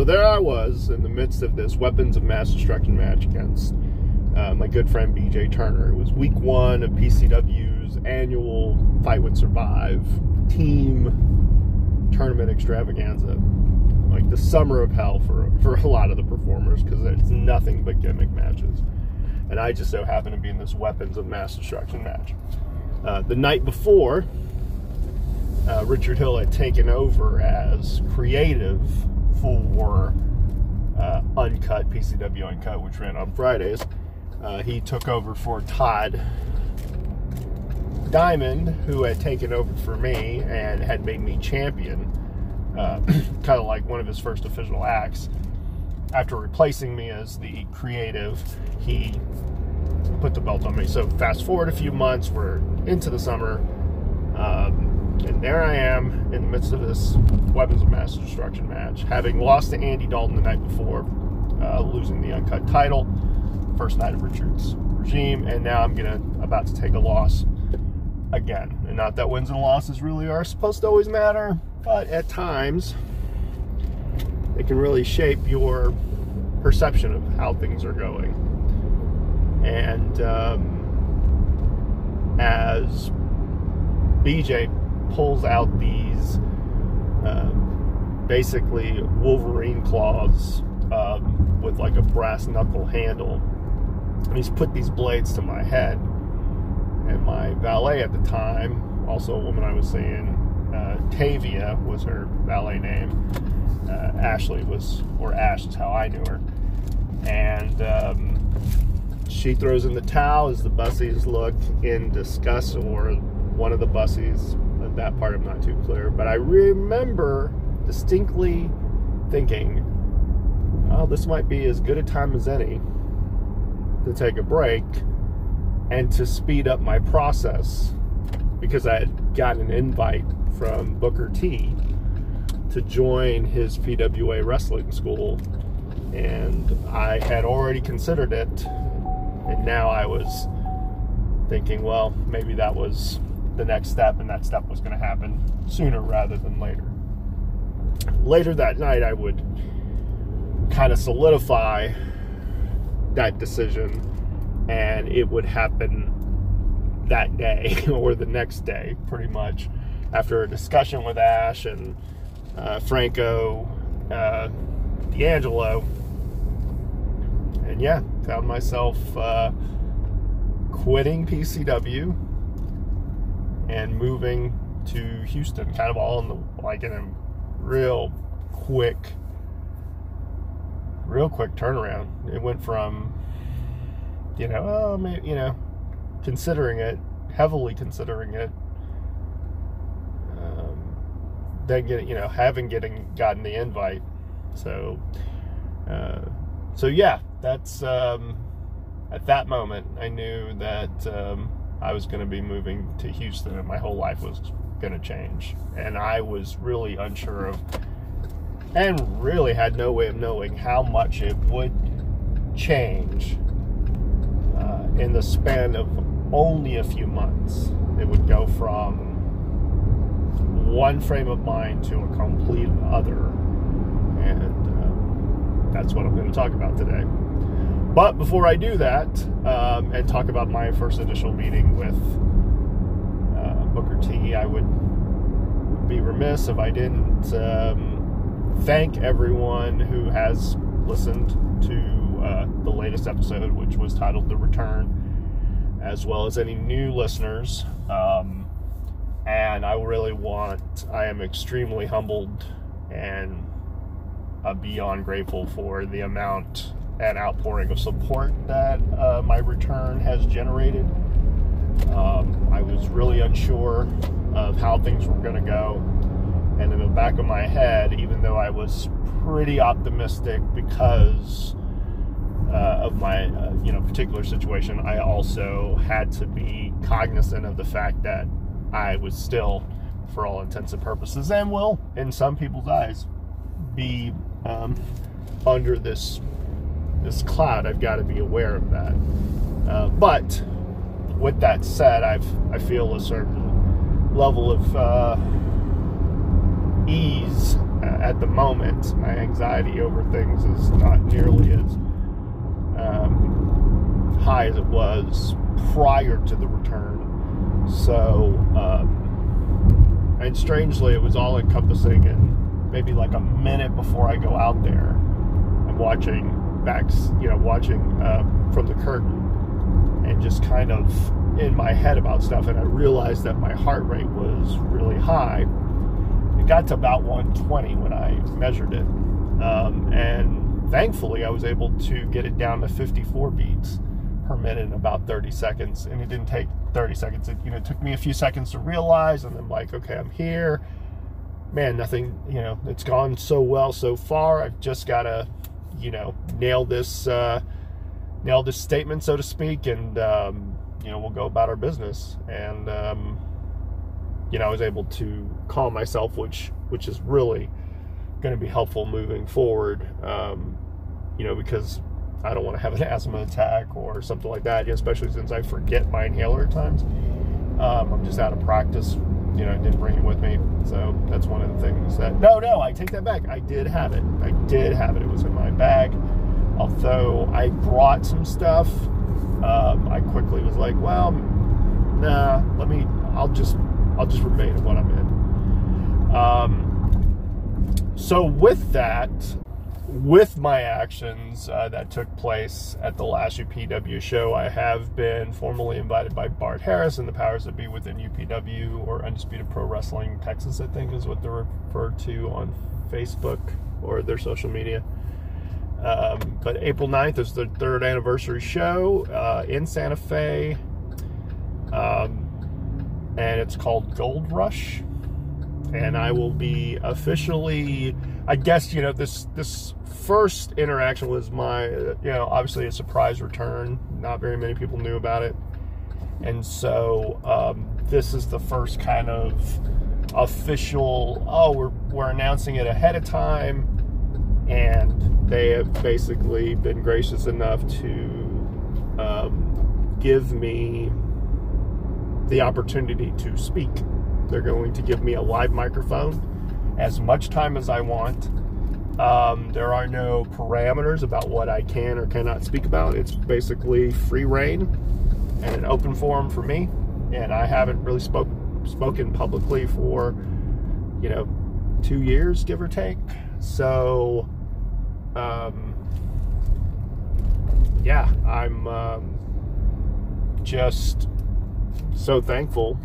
So there I was in the midst of this weapons of mass destruction match against uh, my good friend BJ Turner. It was week one of PCW's annual Fight Would Survive team tournament extravaganza. Like the summer of hell for, for a lot of the performers because it's nothing but gimmick matches. And I just so happened to be in this weapons of mass destruction match. Uh, the night before, uh, Richard Hill had taken over as creative for uh, Uncut, PCW Uncut, which ran on Fridays. Uh, he took over for Todd Diamond, who had taken over for me and had made me champion, uh, kind of like one of his first official acts. After replacing me as the creative, he put the belt on me. So fast forward a few months, we're into the summer, um, and there I am in the midst of this weapons of mass destruction match, having lost to Andy Dalton the night before, uh, losing the uncut title, first night of Richard's regime, and now I'm gonna about to take a loss again. And not that wins and losses really are supposed to always matter, but at times it can really shape your perception of how things are going. And um, as BJ pulls out these uh, basically Wolverine claws um, with like a brass knuckle handle, and he's put these blades to my head. And my valet at the time, also a woman I was seeing, uh, Tavia was her valet name. Uh, Ashley was, or Ash is how I knew her. And um, she throws in the towel as the Busseys look in disgust, or one of the Busseys. That part I'm not too clear, but I remember distinctly thinking, "Oh, this might be as good a time as any to take a break and to speed up my process because I had gotten an invite from Booker T to join his PWA wrestling school, and I had already considered it and now I was thinking, well, maybe that was the next step, and that step was going to happen sooner rather than later. Later that night, I would kind of solidify that decision, and it would happen that day or the next day, pretty much, after a discussion with Ash and uh, Franco, uh, D'Angelo and yeah, found myself uh, quitting PCW and moving to Houston, kind of all in the like in a real quick, real quick turnaround. It went from, you know, oh, maybe, you know, considering it, heavily considering it, um, then getting, you know, having getting gotten the invite. So, uh, so yeah, that's um, at that moment I knew that um, I was going to be moving to Houston and my whole life was going to change, and I was really unsure of, and really had no way of knowing how much it would change uh, in the span of only a few months. It would go from one frame of mind to a complete other, and uh, that's what I'm going to talk about today. But before I do that um, and talk about my first initial meeting with uh, Booker T, I would be remiss if I didn't um, thank everyone who has listened to uh, the latest episode, which was titled The Return, as well as any new listeners. Um, and I really want, I am extremely humbled and uh, beyond grateful for the amount and outpouring of support that uh, my return has generated. Um, I was really unsure of how things were going to go. And in the back of my head, even though I was pretty optimistic because uh, of my uh, you know particular situation, I also had to be cognizant of the fact that I was still, for all intents and purposes, and will in some people's eyes, be um, under this this cloud. I've got to be aware of that. Uh, but with that said, I've I feel a certain level of uh, ease at the moment. My anxiety over things is not nearly as um, high as it was prior to the return. So, um, and strangely, it was all encompassing And maybe like a minute before I go out there. I'm watching backs, you know, watching uh, from the curtain and just kind of in my head about stuff. And I realized that my heart rate was really high. It got to about 120 when I measured it. Um, and thankfully, I was able to get it down to 54 beats per minute in about 30 seconds. And it didn't take 30 seconds. It, you know, it took me a few seconds to realize. And I'm like, okay, I'm here. Man, nothing, you know, it's gone so well so far. I've just got to, you know, nail this, uh, nail this statement, so to speak. And, um, you know, we'll go about our business. And, um, you know, I was able to calm myself, which, which is really going to be helpful moving forward. Um, you know, because I don't want to have an asthma attack or something like that, especially since I forget my inhaler at times. Um, I'm just out of practice. You know, I didn't bring it with me. So that's one of the things that, no, no, I take that back. I did have it. I did have it. It was in my bag. Although I brought some stuff, um, I quickly was like, well, nah, let me, I'll just, I'll just remain in what I'm in. Um, so with that, with my actions uh, that took place at the last UPW show, I have been formally invited by Bart Harris and the powers that be within UPW or Undisputed Pro Wrestling Texas, I think is what they're referred to on Facebook or their social media. Um, but April 9th is the third anniversary show uh, in Santa Fe. Um, and it's called Gold Rush. And I will be officially, I guess, you know, this, this first interaction was my, you know, obviously a surprise return. Not very many people knew about it. And so um, this is the first kind of official, oh, we're, we're announcing it ahead of time. And they have basically been gracious enough to um, give me the opportunity to speak. They're going to give me a live microphone as much time as I want um, there are no parameters about what I can or cannot speak about. It's basically free reign and an open forum for me. And I haven't really spoke, spoken publicly for, you know, two years, give or take. So, um, yeah, I'm um, just so thankful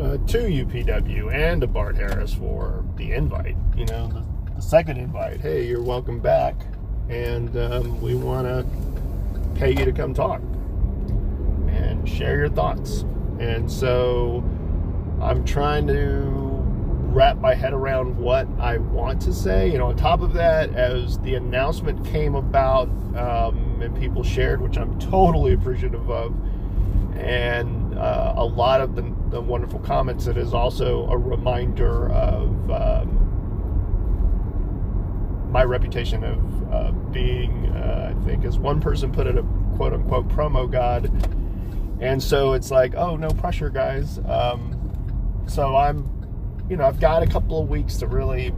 uh, to UPW and to Bart Harris for the invite. You know, the, the second invite, hey, you're welcome back, and um, we want to pay you to come talk and share your thoughts. And so I'm trying to wrap my head around what I want to say. You know, on top of that, as the announcement came about um, and people shared, which I'm totally appreciative of, and uh, a lot of the, the, wonderful comments, it is also a reminder of. Um, my reputation of uh, being, uh, I think, as one person put it, a quote unquote promo god. And so it's like, oh, no pressure, guys. Um, so I'm, you know, I've got a couple of weeks to really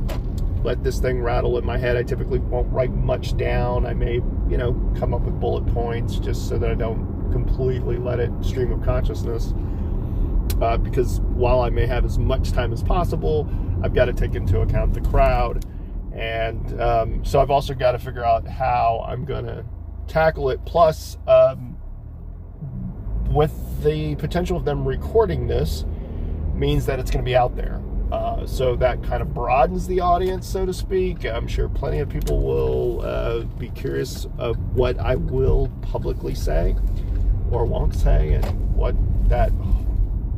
let this thing rattle in my head. I typically won't write much down. I may, you know, come up with bullet points just so that I don't completely let it stream of consciousness. Uh, because while I may have as much time as possible, I've got to take into account the crowd and um, so I've also got to figure out how I'm going to tackle it. Plus, um, with the potential of them recording this, means that it's going to be out there. Uh, so that kind of broadens the audience, so to speak. I'm sure plenty of people will uh, be curious of what I will publicly say or won't say, and what that,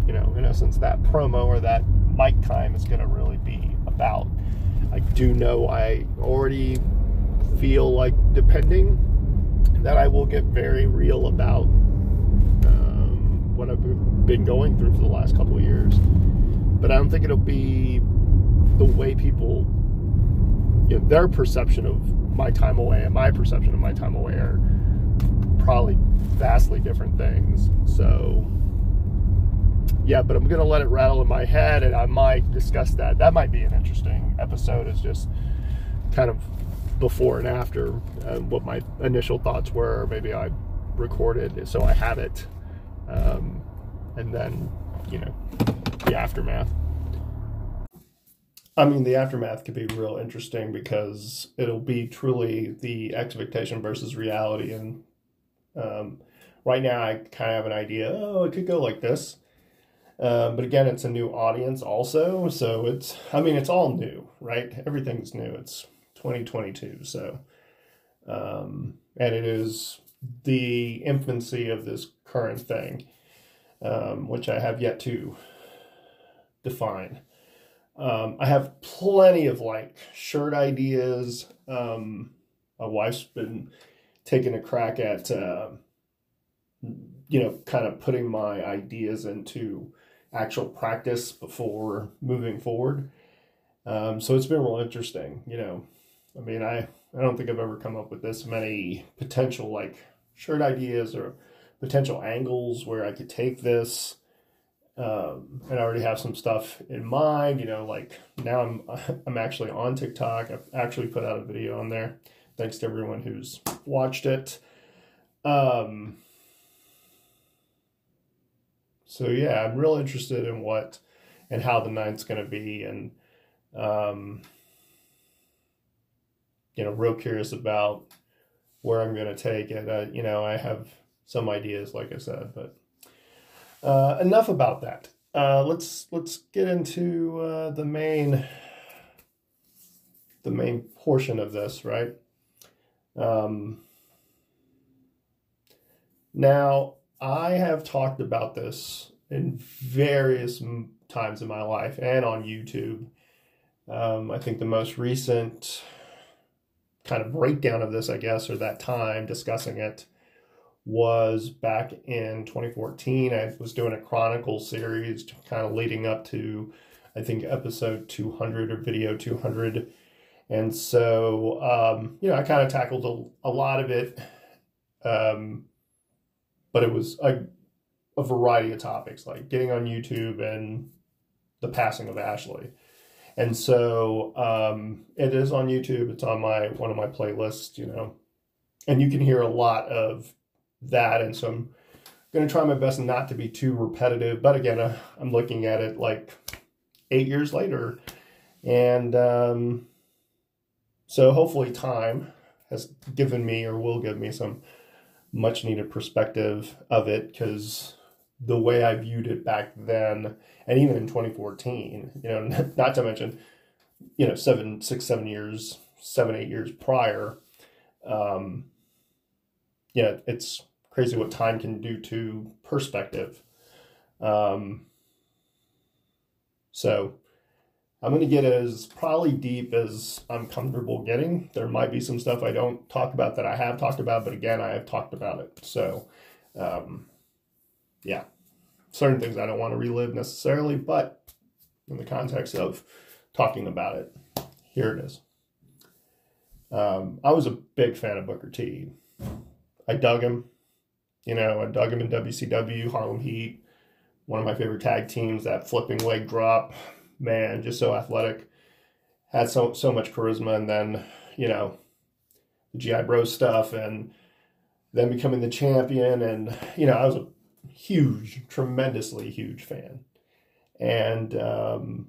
you know, in essence, that promo or that mic time is going to really be about. I do know I already feel like, depending, that I will get very real about um, what I've been going through for the last couple of years. But I don't think it'll be the way people, you know, their perception of my time away and my perception of my time away are probably vastly different things. So yeah, but I'm gonna let it rattle in my head, and I might discuss that. That might be an interesting episode. Is just kind of before and after uh, what my initial thoughts were. Maybe I recorded it so I have it, um, and then you know the aftermath. I mean, the aftermath could be real interesting because it'll be truly the expectation versus reality. And um, right now, I kind of have an idea. Oh, it could go like this. Um, but again, it's a new audience also, so it's. I mean, it's all new, right? Everything's new. It's 2022, so um, and it is the infancy of this current thing, um, which I have yet to define. Um, I have plenty of like shirt ideas. Um, my wife's been taking a crack at, uh, you know, kind of putting my ideas into actual practice before moving forward. Um, so it's been real interesting. You know, I mean, I I don't think I've ever come up with this many potential like shirt ideas or potential angles where I could take this. Um, and I already have some stuff in mind. You know, like now I'm I'm actually on TikTok. I've actually put out a video on there. Thanks to everyone who's watched it. Um, so yeah, I'm real interested in what and how the night's going to be, and um, you know, real curious about where I'm going to take it. Uh, you know, I have some ideas, like I said, but uh, enough about that. Uh, let's let's get into uh, the main the main portion of this, right? Um, now, I have talked about this in various times in my life and on YouTube. Um, I think the most recent kind of breakdown of this, I guess, or that time discussing it was back in 2014. I was doing a Chronicle series kind of leading up to, I think, episode 200 or video 200. And so, um, you know, I kind of tackled a, a lot of it, um, but it was a, a variety of topics like getting on YouTube and the passing of Ashley. And so um, it is on YouTube. It's on my one of my playlists, you know, and you can hear a lot of that. And so I'm going to try my best not to be too repetitive. But again, uh, I'm looking at it like eight years later, and um, so hopefully time has given me or will give me some much needed perspective of it because the way I viewed it back then, and even in 2014, you know, not to mention, you know, seven, six, seven years, seven, eight years prior, um, yeah, it's crazy what time can do to perspective. Um, so I'm going to get as probably deep as I'm comfortable getting. There might be some stuff I don't talk about that I have talked about, but again, I have talked about it. So, um, yeah, certain things I don't want to relive necessarily, but in the context of talking about it, here it is. Um, I was a big fan of Booker T. I dug him. You know, I dug him in WCW, Harlem Heat, one of my favorite tag teams. That flipping leg drop, man, just so athletic, had so so much charisma, and then you know, the GI Bro stuff, and then becoming the champion, and you know, I was a huge, tremendously huge fan. And, um,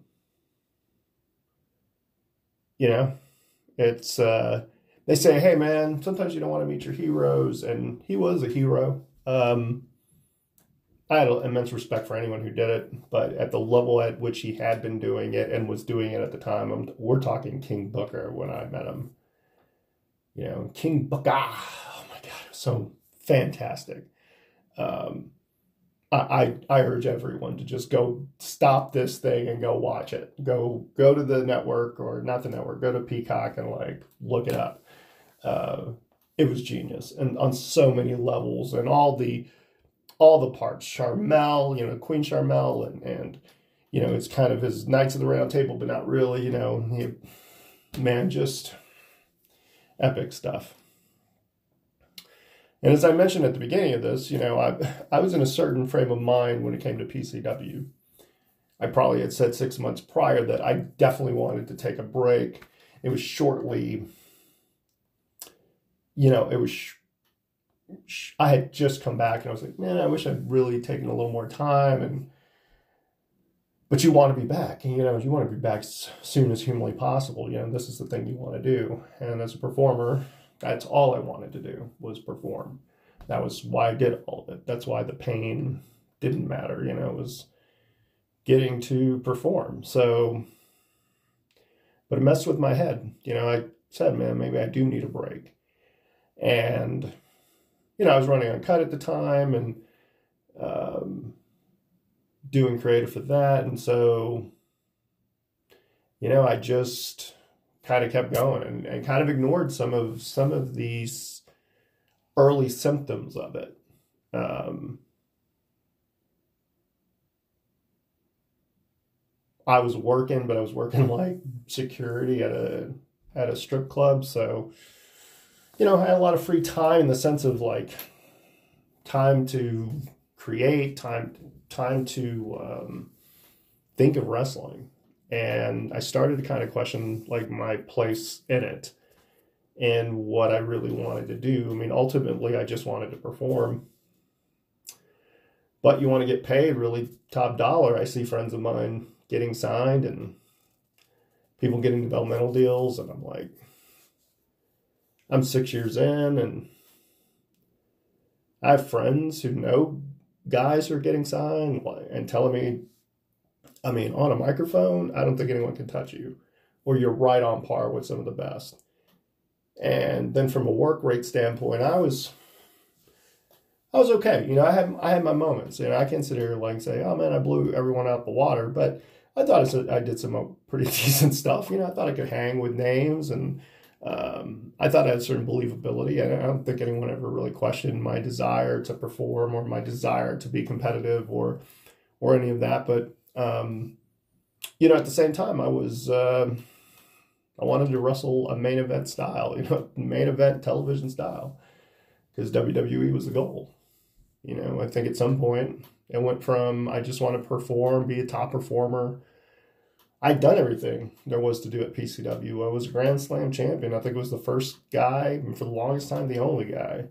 you know, it's, uh, they say, hey, man, sometimes you don't want to meet your heroes. And he was a hero. Um, I had immense respect for anyone who did it, but at the level at which he had been doing it and was doing it at the time, I'm, we're talking King Booker when I met him. You know, King Booker, oh my God, so fantastic. Um, I, I urge everyone to just go stop this thing and go watch it. Go go to the network or not the network. Go to Peacock and like look it up. Uh, it was genius and on so many levels and all the all the parts. Sharmell, you know, Queen Sharmell, and and you know it's kind of his Knights of the Round Table, but not really. You know, he, man, just epic stuff. And as I mentioned at the beginning of this, you know, I, I was in a certain frame of mind when it came to PCW. I probably had said six months prior that I definitely wanted to take a break. It was shortly, you know, it was, I had just come back and I was like, man, I wish I'd really taken a little more time. And, but you want to be back, you know, you want to be back as soon as humanly possible. You know, this is the thing you want to do. And as a performer, that's all I wanted to do was perform. That was why I did all of it. That's why the pain didn't matter, you know, it was getting to perform. So, but it messed with my head. You know, I said, man, maybe I do need a break. And, you know, I was running Uncut at the time and um, doing creative for that. And so, you know, I just kind of kept going and, and kind of ignored some of some of these early symptoms of it. Um, I was working, but I was working like security at a at a strip club, so you know, I had a lot of free time in the sense of like time to create, time time to um, think of wrestling, and I started to kind of question like my place in it and what I really wanted to do. I mean, ultimately, I just wanted to perform. But you want to get paid really top dollar. I see friends of mine getting signed and people getting developmental deals. And I'm like, I'm six years in and I have friends who know guys who are getting signed and telling me, I mean, on a microphone, I don't think anyone can touch you, or you're right on par with some of the best. And then from a work rate standpoint, I was I was okay. You know, I had I had my moments, and I can sit here like say, "Oh man, I blew everyone out the water," but I thought I did some pretty decent stuff. You know, I thought I could hang with names, and um, I thought I had certain believability. I don't think anyone ever really questioned my desire to perform or my desire to be competitive or or any of that. But um, you know, at the same time, I was uh, I wanted to wrestle a main event style, you know, main event television style, because WWE was the goal. You know, I think at some point it went from I just want to perform, be a top performer. I'd done everything there was to do at PCW. I was a Grand Slam champion. I think it was the first guy, and for the longest time, the only guy.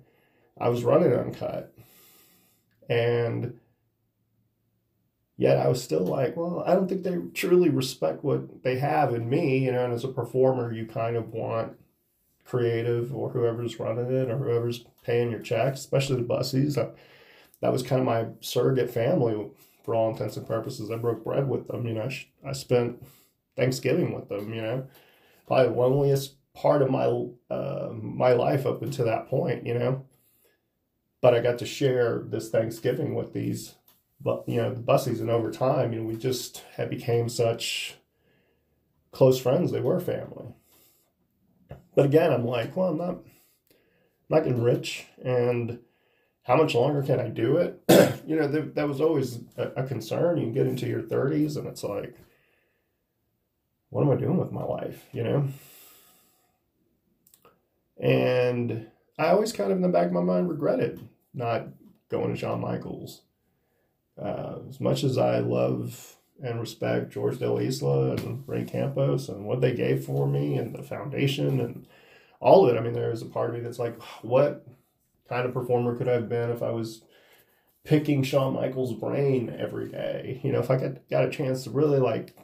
I was running uncut. And yet I was still like, well, I don't think they truly respect what they have in me. You know, and as a performer, you kind of want creative or whoever's running it or whoever's paying your checks, especially the Busseys that was kind of my surrogate family for all intents and purposes. I broke bread with them. You know, I, I spent Thanksgiving with them. You know, probably the loneliest part of my uh, my life up until that point. You know, but I got to share this Thanksgiving with these, but you know, the Busseys, and over time, you know, we just had became such close friends. They were family. But again, I'm like, well, I'm not, I'm not getting rich, and how much longer can I do it? you know, th- that was always a, a, concern. You get into your 30s and it's like, what am I doing with my life? You know? And I always kind of in the back of my mind regretted not going to Shawn Michaels. Uh, as much as I love and respect George Del Isla and Ray Campos and what they gave for me and the foundation and all of it, I mean, there is a part of me that's like, what kind of performer could I have been if I was picking Shawn Michaels' brain every day? You know, if I got, got a chance to really like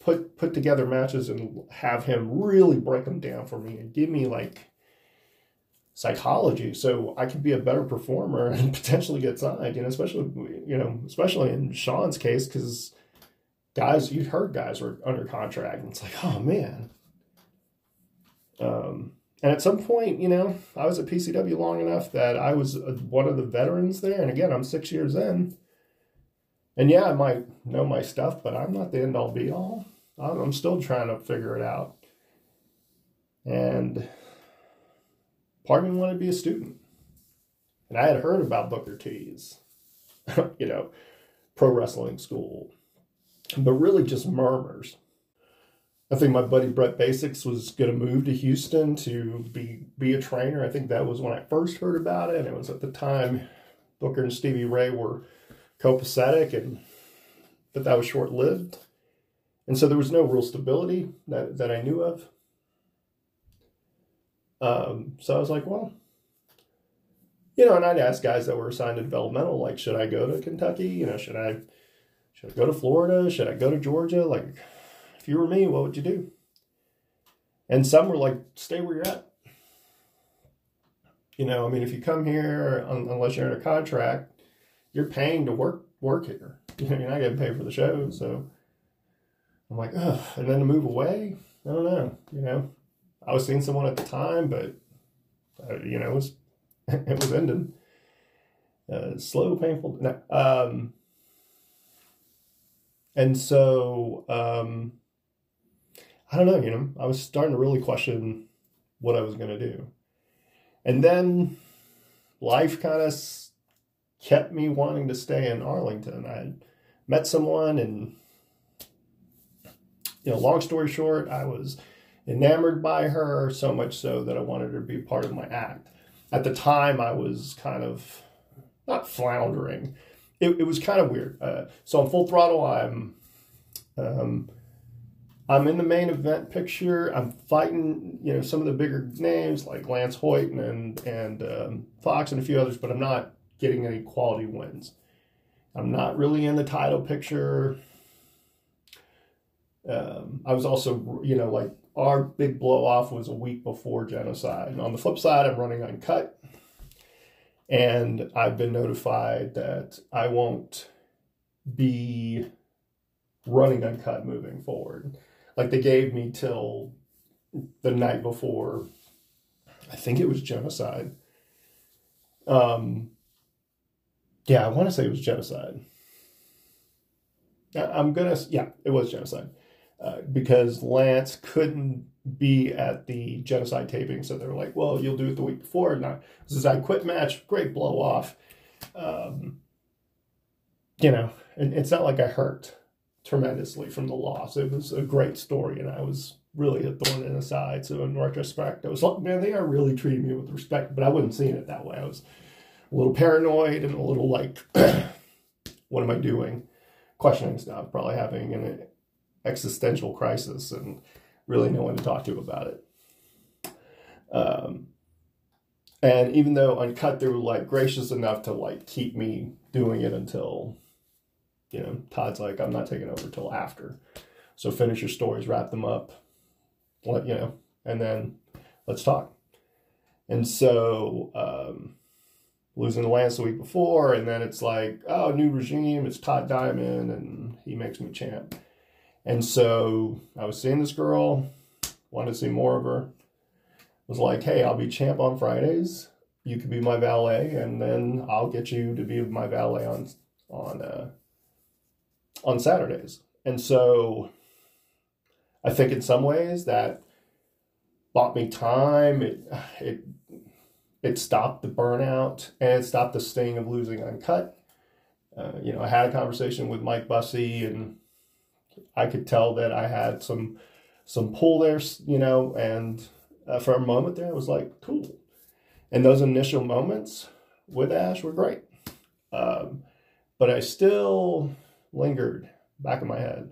put put together matches and have him really break them down for me and give me like psychology so I could be a better performer and potentially get signed, you know, especially you know, especially in Shawn's case cuz guys you'd heard guys were under contract and it's like, "Oh man." Um and at some point, you know, I was at PCW long enough that I was one of the veterans there. And again, I'm six years in. And yeah, I might know my stuff, but I'm not the end all be all. I'm still trying to figure it out. And part of me wanted to be a student. And I had heard about Booker T's, you know, pro wrestling school, but really just murmurs. I think my buddy Brett Basics was going to move to Houston to be be a trainer. I think that was when I first heard about it. And it was at the time Booker and Stevie Ray were copacetic, and but that was short lived. And so there was no real stability that, that I knew of. Um, so I was like, well, you know, and I'd ask guys that were assigned to developmental, like, should I go to Kentucky? You know, should I should I go to Florida? Should I go to Georgia? Like, you were me, what would you do? And some were like, stay where you're at. You know, I mean, if you come here, unless you're in a contract, you're paying to work work here. You know, you're not getting paid for the show, so I'm like, ugh. And then to move away, I don't know. You know, I was seeing someone at the time, but uh, you know, it was it was ending. Uh, slow, painful. No, um, and so um, I don't know. You know, I was starting to really question what I was going to do, and then life kind of kept me wanting to stay in Arlington. I met someone, and you know, long story short, I was enamored by her so much so that I wanted her to be part of my act. At the time, I was kind of not floundering. It, it was kind of weird. Uh, so on Full Throttle, I'm um, I'm in the main event picture. I'm fighting, you know, some of the bigger names like Lance Hoyt and and um, Fox and a few others, but I'm not getting any quality wins. I'm not really in the title picture. Um, I was also, you know, like our big blow off was a week before genocide. And on the flip side, I'm running uncut. And I've been notified that I won't be running uncut moving forward. Like they gave me till the night before, I think it was genocide. Um, yeah, I want to say it was genocide. I'm gonna, yeah, it was genocide uh, because Lance couldn't be at the genocide taping, so they were like, "Well, you'll do it the week before." Not this is I quit match, great blow off. Um, you know, and it's not like I hurt tremendously from the loss. It was a great story, and I was really a thorn in the side. So in retrospect, I was like, man, they are really treating me with respect, but I wasn't seeing it that way. I was a little paranoid and a little like, what am I doing? Questioning stuff, probably having an existential crisis and really no one to talk to about it. Um, and even though Uncut, they were like gracious enough to like keep me doing it until, you know, Todd's like, I'm not taking over till after. So finish your stories, wrap them up, let you know, and then let's talk. And so um, losing the Lance the week before, and then it's like, oh, new regime, it's Todd Diamond, and he makes me champ. And so I was seeing this girl, wanted to see more of her. Was like, hey, I'll be champ on Fridays. You could be my valet, and then I'll get you to be my valet on on uh, on Saturdays. And so I think in some ways that bought me time. It it it stopped the burnout and it stopped the sting of losing uncut. Uh, you know, I had a conversation with Mike Bussey, and I could tell that I had some some pull there, you know, and uh, for a moment there, I was like, cool. And those initial moments with Ash were great, um, but I still lingered back in my head,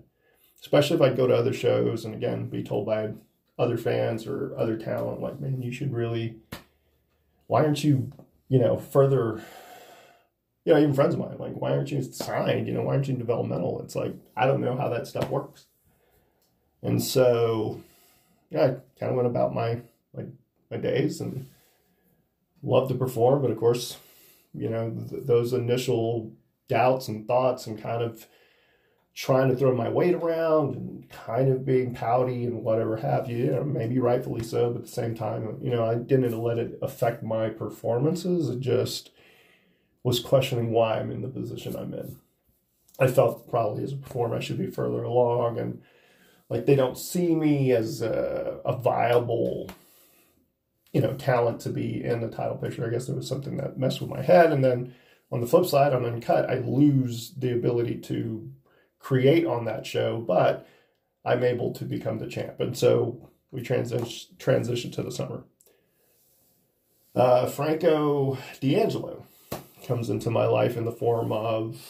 especially if I'd go to other shows and again be told by other fans or other talent, like, man, you should really why aren't you, you know, further, you know, even friends of mine, like, why aren't you signed? You know, why aren't you developmental? It's like, I don't know how that stuff works. And so, yeah, I kind of went about my, my, my days and loved to perform. But of course, you know, th- those initial doubts and thoughts and kind of trying to throw my weight around and kind of being pouty and whatever have you, maybe rightfully so, but at the same time, you know, I didn't let it affect my performances. It just was questioning why I'm in the position I'm in. I felt probably as a performer I should be further along and like they don't see me as a, a viable you know talent to be in the title picture. I guess there was something that messed with my head and then on the flip side on uncut I lose the ability to create on that show, but I'm able to become the champ. And so we transition transition to the summer. Uh, Franco D'Angelo comes into my life in the form of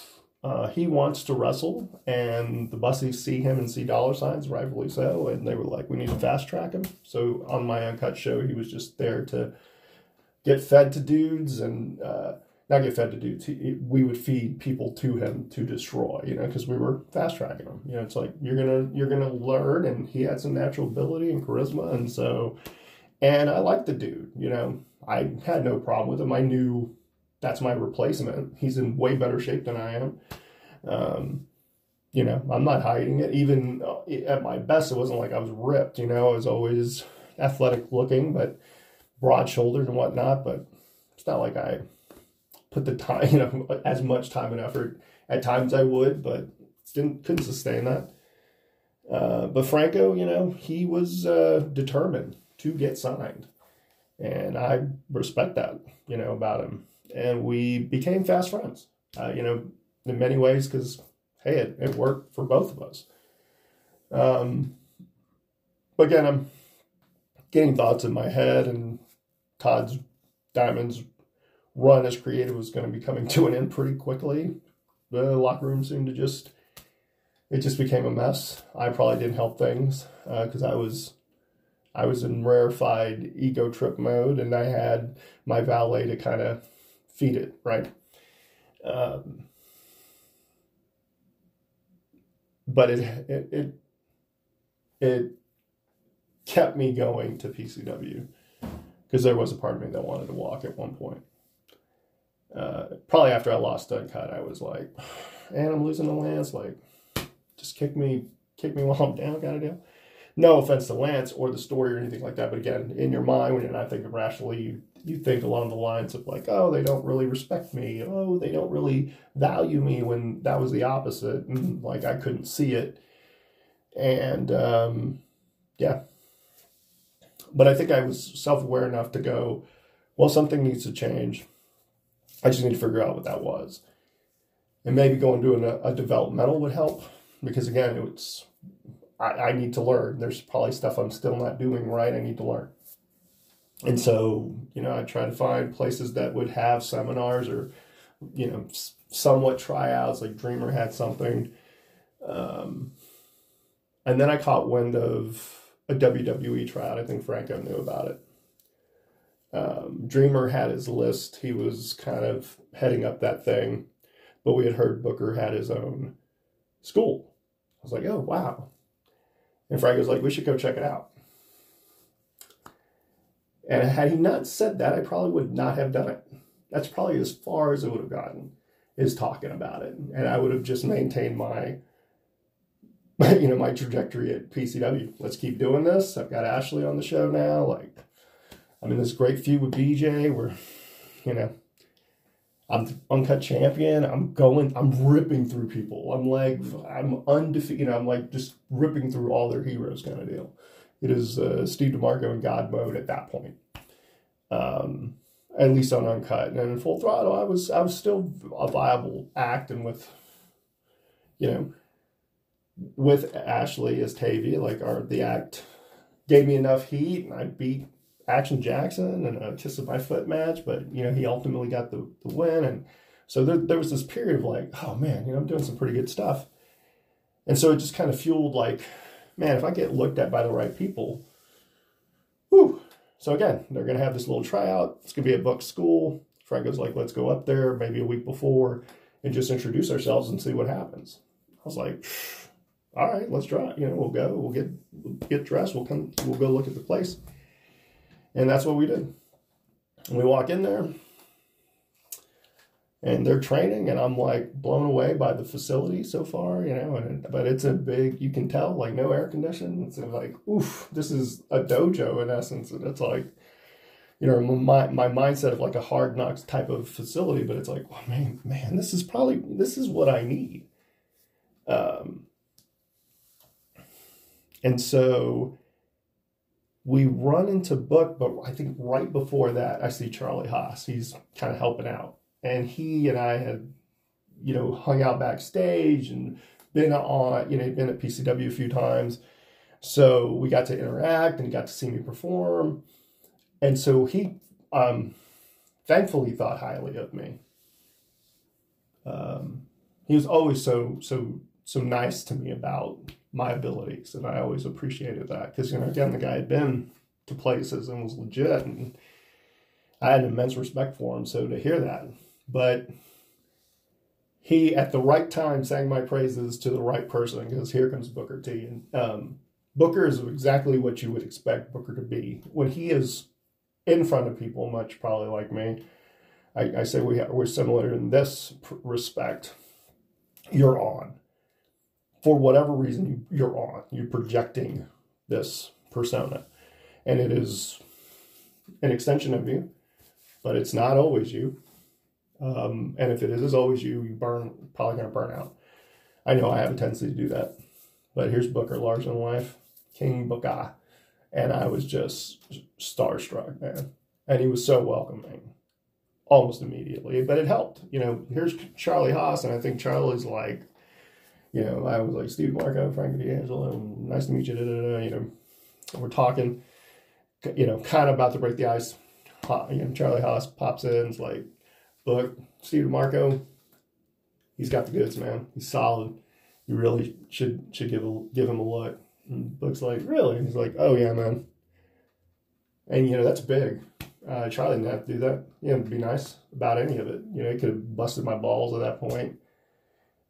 uh, he wants to wrestle, and the Busseys see him and see dollar signs, rightfully so, and they were like, "We need to fast track him." So on my uncut show, he was just there to get fed to dudes and uh, not get fed to dudes. We would feed people to him to destroy, you know, because we were fast tracking him. You know, it's like you're gonna you're gonna learn, and he had some natural ability and charisma, and so, and I liked the dude. You know, I had no problem with him. I knew that's my replacement. He's in way better shape than I am. Um, you know, I'm not hiding it. Even uh, at my best, it wasn't like I was ripped. You know, I was always athletic looking, but broad shouldered and whatnot. But it's not like I put the time, you know, as much time and effort. At times I would, but didn't couldn't sustain that. Uh, but Franco, you know, he was uh, determined to get signed, and I respect that, you know, about him and we became fast friends. Uh, you know, in many ways, because hey, it, it worked for both of us. Um, but again, I'm getting thoughts in my head, and Todd's Diamond's run as creative was going to be coming to an end pretty quickly. The locker room seemed to just it just became a mess. I probably didn't help things because uh, I was I was in rarefied ego trip mode, and I had my valet to kind of feed it, right? Um, but it, it, it, it kept me going to PCW because there was a part of me that wanted to walk at one point. Uh, probably after I lost Uncut, I was like, and I'm losing the Lance. Like, just kick me, kick me while I'm down, kind of deal. No offense to Lance or the story or anything like that, but again, in your mind, when you're not thinking rationally, you you think along the lines of like, oh, they don't really respect me. Oh, they don't really value me when that was the opposite. And like I couldn't see it. And um, yeah. But I think I was self aware enough to go, well, something needs to change. I just need to figure out what that was. And maybe going to a, a developmental would help because again, it's I, I need to learn. There's probably stuff I'm still not doing right. I need to learn and so you know i try to find places that would have seminars or you know somewhat tryouts like dreamer had something um, and then i caught wind of a wwe tryout i think franco knew about it um, dreamer had his list he was kind of heading up that thing but we had heard booker had his own school i was like oh wow and frank was like we should go check it out and had he not said that, I probably would not have done it. That's probably as far as it would have gotten, is talking about it. And I would have just maintained my, you know, my trajectory at PCW. Let's keep doing this. I've got Ashley on the show now. Like, I'm in this great feud with BJ where, you know, I'm uncut champion. I'm going, I'm ripping through people. I'm like, I'm undefeated. You know, I'm like just ripping through all their heroes kind of deal. It is uh, Steve DeMarco in God mode at that point. Um, at least on Uncut. And in Full Throttle, I was I was still a viable act, and with you know, with Ashley as Tavia, like our the act gave me enough heat, and I beat Action Jackson and a kiss of my foot match. But you know, he ultimately got the, the win, and so there, there was this period of like, oh man, you know, I'm doing some pretty good stuff, and so it just kind of fueled like man, if I get looked at by the right people, whew. So again, they're going to have this little tryout. It's to be a book school. Frank Franco's like, let's go up there maybe a week before and just introduce ourselves and see what happens. I was like, all right, let's try. You know, we'll go. We'll get get dressed. We'll come. We'll go look at the place. And that's what we did. We walk in there and they're training and i'm like blown away by the facility so far you know and but it's a big you can tell like no air conditioning it's like oof this is a dojo in essence and it's like you know my my mindset of like a hard knocks type of facility but it's like well, man man this is probably this is what i need um and so we run into book but i think right before that i see charlie haas he's kind of helping out and he and I had, you know, hung out backstage and been on, you know, been at PCW a few times. So we got to interact and he got to see me perform. And so he um, thankfully thought highly of me. Um, he was always so so so nice to me about my abilities, and I always appreciated that because you know again the guy had been to places and was legit, and I had immense respect for him. So to hear that, but he at the right time sang my praises to the right person because here comes Booker T. And um, Booker is exactly what you would expect Booker to be when he is in front of people, much probably like me. I, I say we we're similar in this respect. You're on. For whatever reason, you, you're on. You're projecting this persona. And it is an extension of you, but it's not always you. Um, and if it is always you, you burn probably gonna burn out. I know I have a tendency to do that. But here's Booker Larson life, King Booker. And I was just starstruck, man. And he was so welcoming almost immediately, but it helped. You know, here's Charlie Haas, and I think Charlie's like, you know, I was like, Steve Marco, Frank D'Angelo, nice to meet you, da, da, da, you know, we're talking, you know, kind of about to break the ice. You know, Charlie Haas pops in, it's like, look, Steve Marco, he's got the goods, man. He's solid. You really should should give a give him a look. And Book's like, really? he's like, oh yeah, man. And you know that's big. Uh, Charlie didn't have to do that. He didn't be nice about any of it. You know, he could have busted my balls at that point.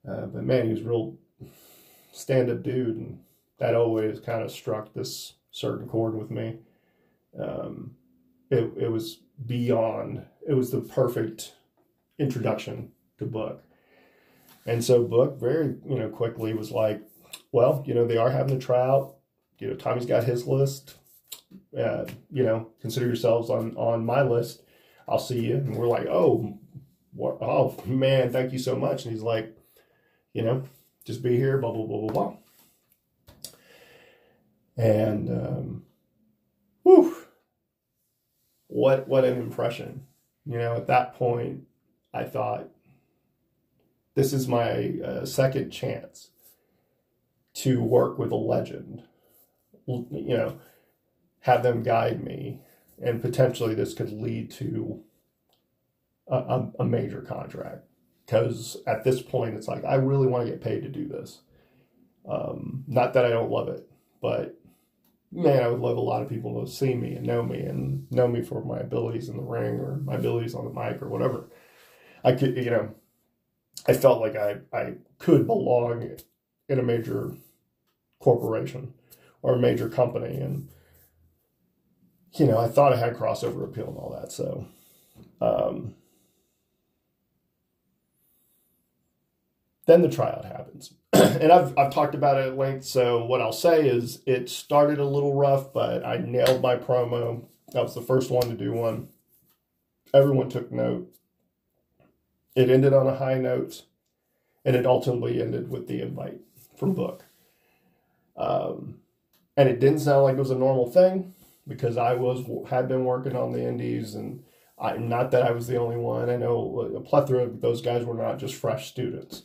Uh, but man, he was real stand up dude, and that always kind of struck this certain chord with me. Um, it it was beyond. It was the perfect introduction to book. And so book very you know quickly was like, well, you know they are having a tryout. You know Tommy's got his list uh, you know, consider yourselves on on my list. I'll see you. And we're like, oh, what, oh man, thank you so much. And he's like, you know, just be here, blah blah blah blah blah. And um, whew, what what an impression. You know, at that point, I thought, this is my uh, second chance to work with a legend. You know, have them guide me, and potentially this could lead to a, a, a major contract. Because at this point, it's like I really want to get paid to do this. Um, not that I don't love it, but man, I would love a lot of people to see me and know me and know me for my abilities in the ring or my abilities on the mic or whatever. I could, you know, I felt like I, I could belong in a major corporation or a major company. And you know, I thought I had crossover appeal and all that. So, um, then the tryout happens. and I've, I've talked about it at length. So, what I'll say is it started a little rough, but I nailed my promo. I was the first one to do one. Everyone took note. It ended on a high note, and it ultimately ended with the invite from Book. Um, and it didn't sound like it was a normal thing because I was had been working on the indies and I not that I was the only one. I know a plethora of those guys were not just fresh students.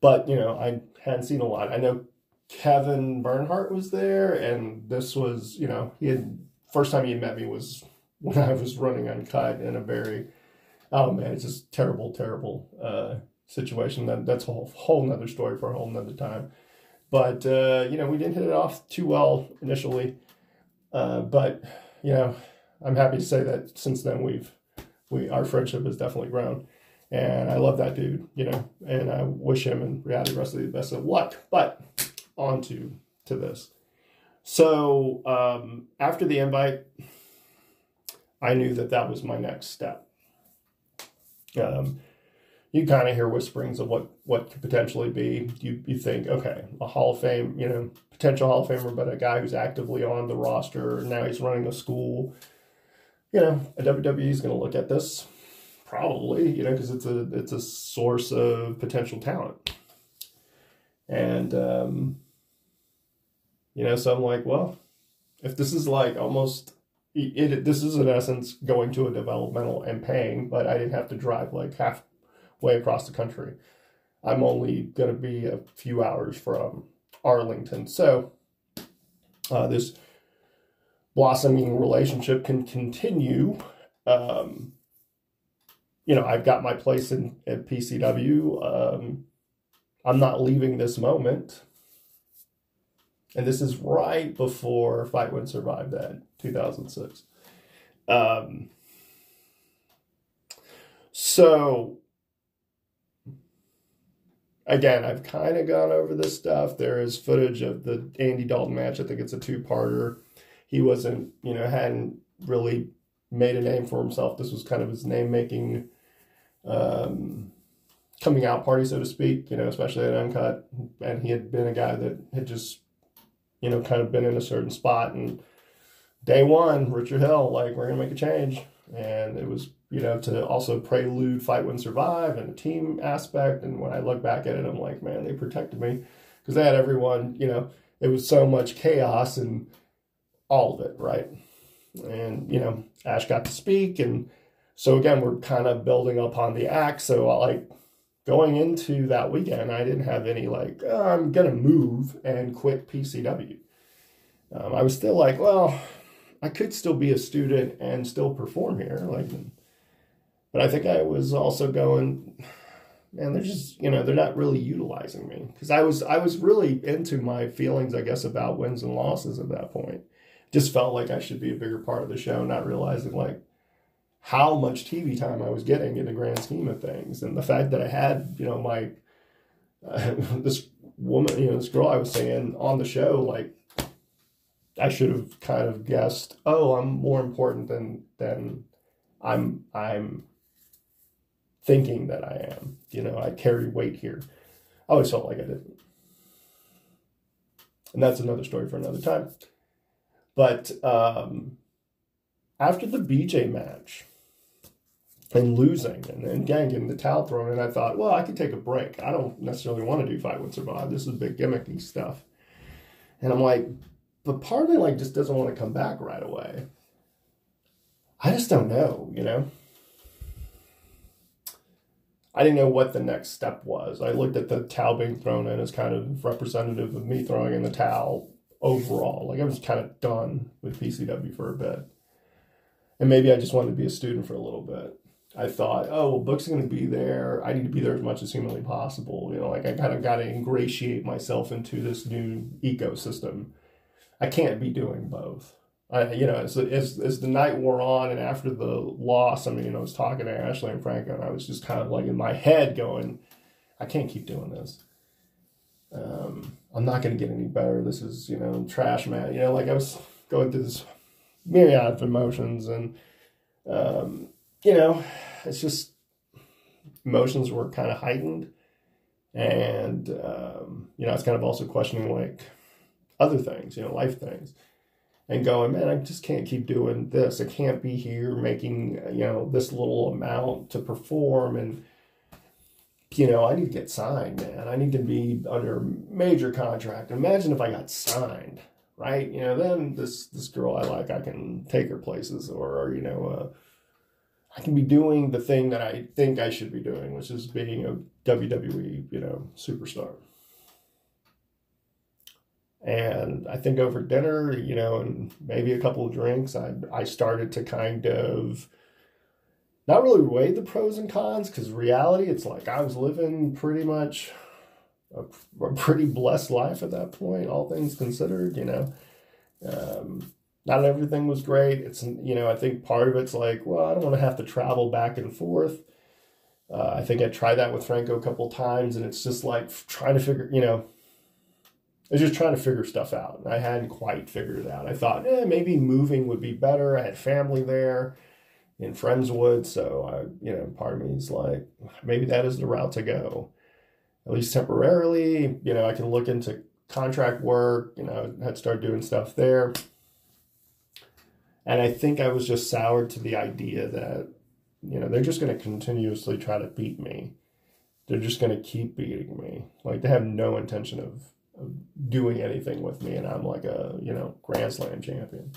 But, you know, I hadn't seen a lot. I know Kevin Bernhardt was there and this was, you know, he had first time he met me was when I was running uncut in a very oh man, it's just terrible, terrible uh, situation. That that's a whole whole nother story for a whole nother time. But uh, you know, we didn't hit it off too well initially. Uh, but you know, I'm happy to say that since then we've we our friendship has definitely grown, and I love that dude. You know, and I wish him and Reality Wrestling the best of luck. But on to to this. So um, after the invite, I knew that that was my next step. Um, you kind of hear whisperings of what what could potentially be. You you think, okay, a Hall of Fame, you know, potential Hall of Famer, but a guy who's actively on the roster. Now he's running a school. You know, a WWE is going to look at this probably, you know, because it's a it's a source of potential talent. And um, you know, so I'm like, well, if this is like almost it, it, this is in essence going to a developmental and paying, but I didn't have to drive like half way across the country. I'm only going to be a few hours from Arlington. So uh, this blossoming relationship can continue. Um, you know, I've got my place in at PCW. Um, I'm not leaving this moment. And this is right before Fight Win Survive that 2006. Um, so again, I've kind of gone over this stuff. There is footage of the Andy Dalton match. I think it's a two parter. He wasn't, you know, hadn't really made a name for himself. This was kind of his name making um, coming out party, so to speak, you know, especially at Uncut. And he had been a guy that had just, you know, kind of been in a certain spot. And day one, Richard Hill, like, we're going to make a change. And it was you know, to also prelude Fight Win Survive and the team aspect. And when I look back at it, I'm like, man, they protected me because they had everyone, you know, it was so much chaos and all of it, right? And, you know, Ash got to speak. And so again, we're kind of building upon the act. So, like, going into that weekend, I didn't have any, like, oh, I'm to move and quit PCW. Um, I was still like, well, I could still be a student and still perform here. Like, but I think I was also going, man, they're just, you know, they're not really utilizing me because I was, I was really into my feelings, I guess, about wins and losses at that point. Just felt like I should be a bigger part of the show, not realizing like how much TV time I was getting in the grand scheme of things, and the fact that I had, you know, my uh, this woman, you know, this girl I was saying on the show, like I should have kind of guessed, oh, I'm more important than than I'm I'm thinking that I am. You know, I carry weight here. I always felt like I didn't. And that's another story for another time. But um, after the BJ match and losing and then again getting the towel thrown and I thought, well, I could take a break. I don't necessarily want to do Fight Win Survive. This is big gimmicky stuff. And I'm like, but part of me like just doesn't want to come back right away. I just don't know, you know? I didn't know what the next step was. I looked at the towel being thrown in as kind of representative of me throwing in the towel overall. Like I was kind of done with PCW for a bit. And maybe I just wanted to be a student for a little bit. I thought, oh, well, Book's are going to be there. I need to be there as much as humanly possible. You know, like I kind of got to ingratiate myself into this new ecosystem. I can't be doing both. I, you know, as, as, as the night wore on and after the loss, I mean, you know, I was talking to Ashley and Franco, and I was just kind of like in my head going, I can't keep doing this. Um, I'm not going to get any better. This is, you know, trash man. You know, like I was going through this myriad of emotions, and, um, you know, it's just emotions were kind of heightened. And, um, you know, I was kind of also questioning like other things, you know, life things and going, man, I just can't keep doing this. I can't be here making, you know, this little amount to perform. And, you know, I need to get signed, man. I need to be under major contract. Imagine if I got signed, right? You know, then this, this girl I like, I can take her places or, or you know, uh, I can be doing the thing that I think I should be doing, which is being a WWE, you know, superstar. And I think over dinner, you know, and maybe a couple of drinks, I, I started to kind of not really weigh the pros and cons because reality, it's like I was living pretty much a, a, pretty blessed life at that point, all things considered, you know. Um, not everything was great. It's, you know, I think part of it's like, well, I don't want to have to travel back and forth. Uh, I think I tried that with Franco a couple times, and it's just like trying to figure, you know, I was just trying to figure stuff out. I hadn't quite figured it out. I thought, eh, maybe moving would be better. I had family there in Friendswood, so I, you know, part of me is like, maybe that is the route to go, at least temporarily. You know, I can look into contract work. You know, I'd start doing stuff there, and I think I was just soured to the idea that, you know, they're just going to continuously try to beat me. They're just going to keep beating me. Like they have no intention of doing anything with me, and I'm like a you know Grand Slam champion.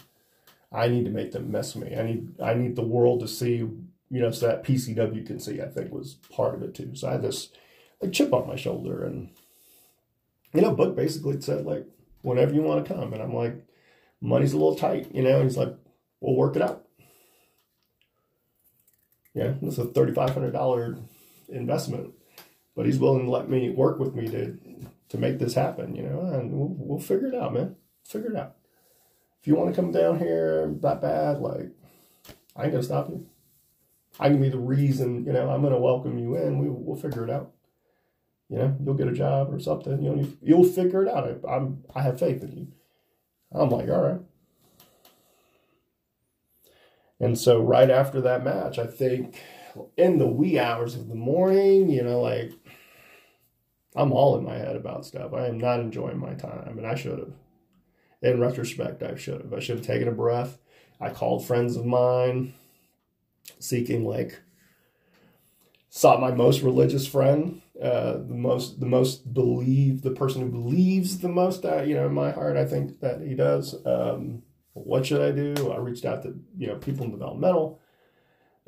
I need to make them mess me. I need I need the world to see you know so that PCW can see. I think was part of it too. So I had this a chip on my shoulder. And, you know, Book basically said, like, whenever you want to come. And I'm like, money's a little tight, you know? And he's like, we'll work it out. Yeah, it's a $3,500 investment, but he's willing to let me work with me to to make this happen, you know, and we'll, we'll figure it out, man. Figure it out. If you want to come down here that bad, like, I ain't gonna stop you. I can be the reason, you know, I'm gonna welcome you in. We, we'll figure it out. You know, you'll get a job or something. You know, you'll figure it out. I, I'm, I have faith in you. I'm like, all right. And so right after that match, I think in the wee hours of the morning, you know, like I'm all in my head about stuff. I am not enjoying my time, and I should have. In retrospect, I should have. I should have taken a breath. I called friends of mine, seeking like sought my most religious friend, uh, the most the most believe the person who believes the most. Uh, you know, in my heart, I think that he does. Um, what should I do? I reached out to you know people in developmental.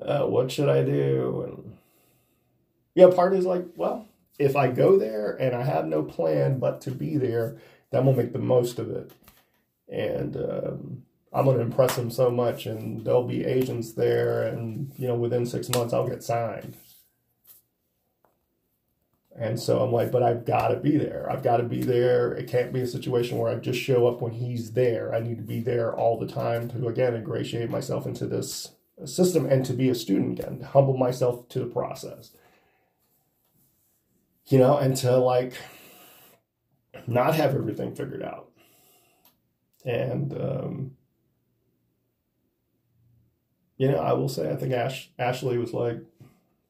Uh, what should I do? And yeah, part is like, well, if I go there and I have no plan but to be there, then we'll make the most of it. And um, I'm to impress them so much, and there'll be agents there, and you know, within six months, I'll get signed. And so I'm like, but I've got to be there. I've got to be there. It can't be a situation where I just show up when he's there. I need to be there all the time to, again, ingratiate myself into this system and to be a student again, humble myself to the process you know, and to like not have everything figured out. And, um, you know, I will say, I think Ash, Ashley was like,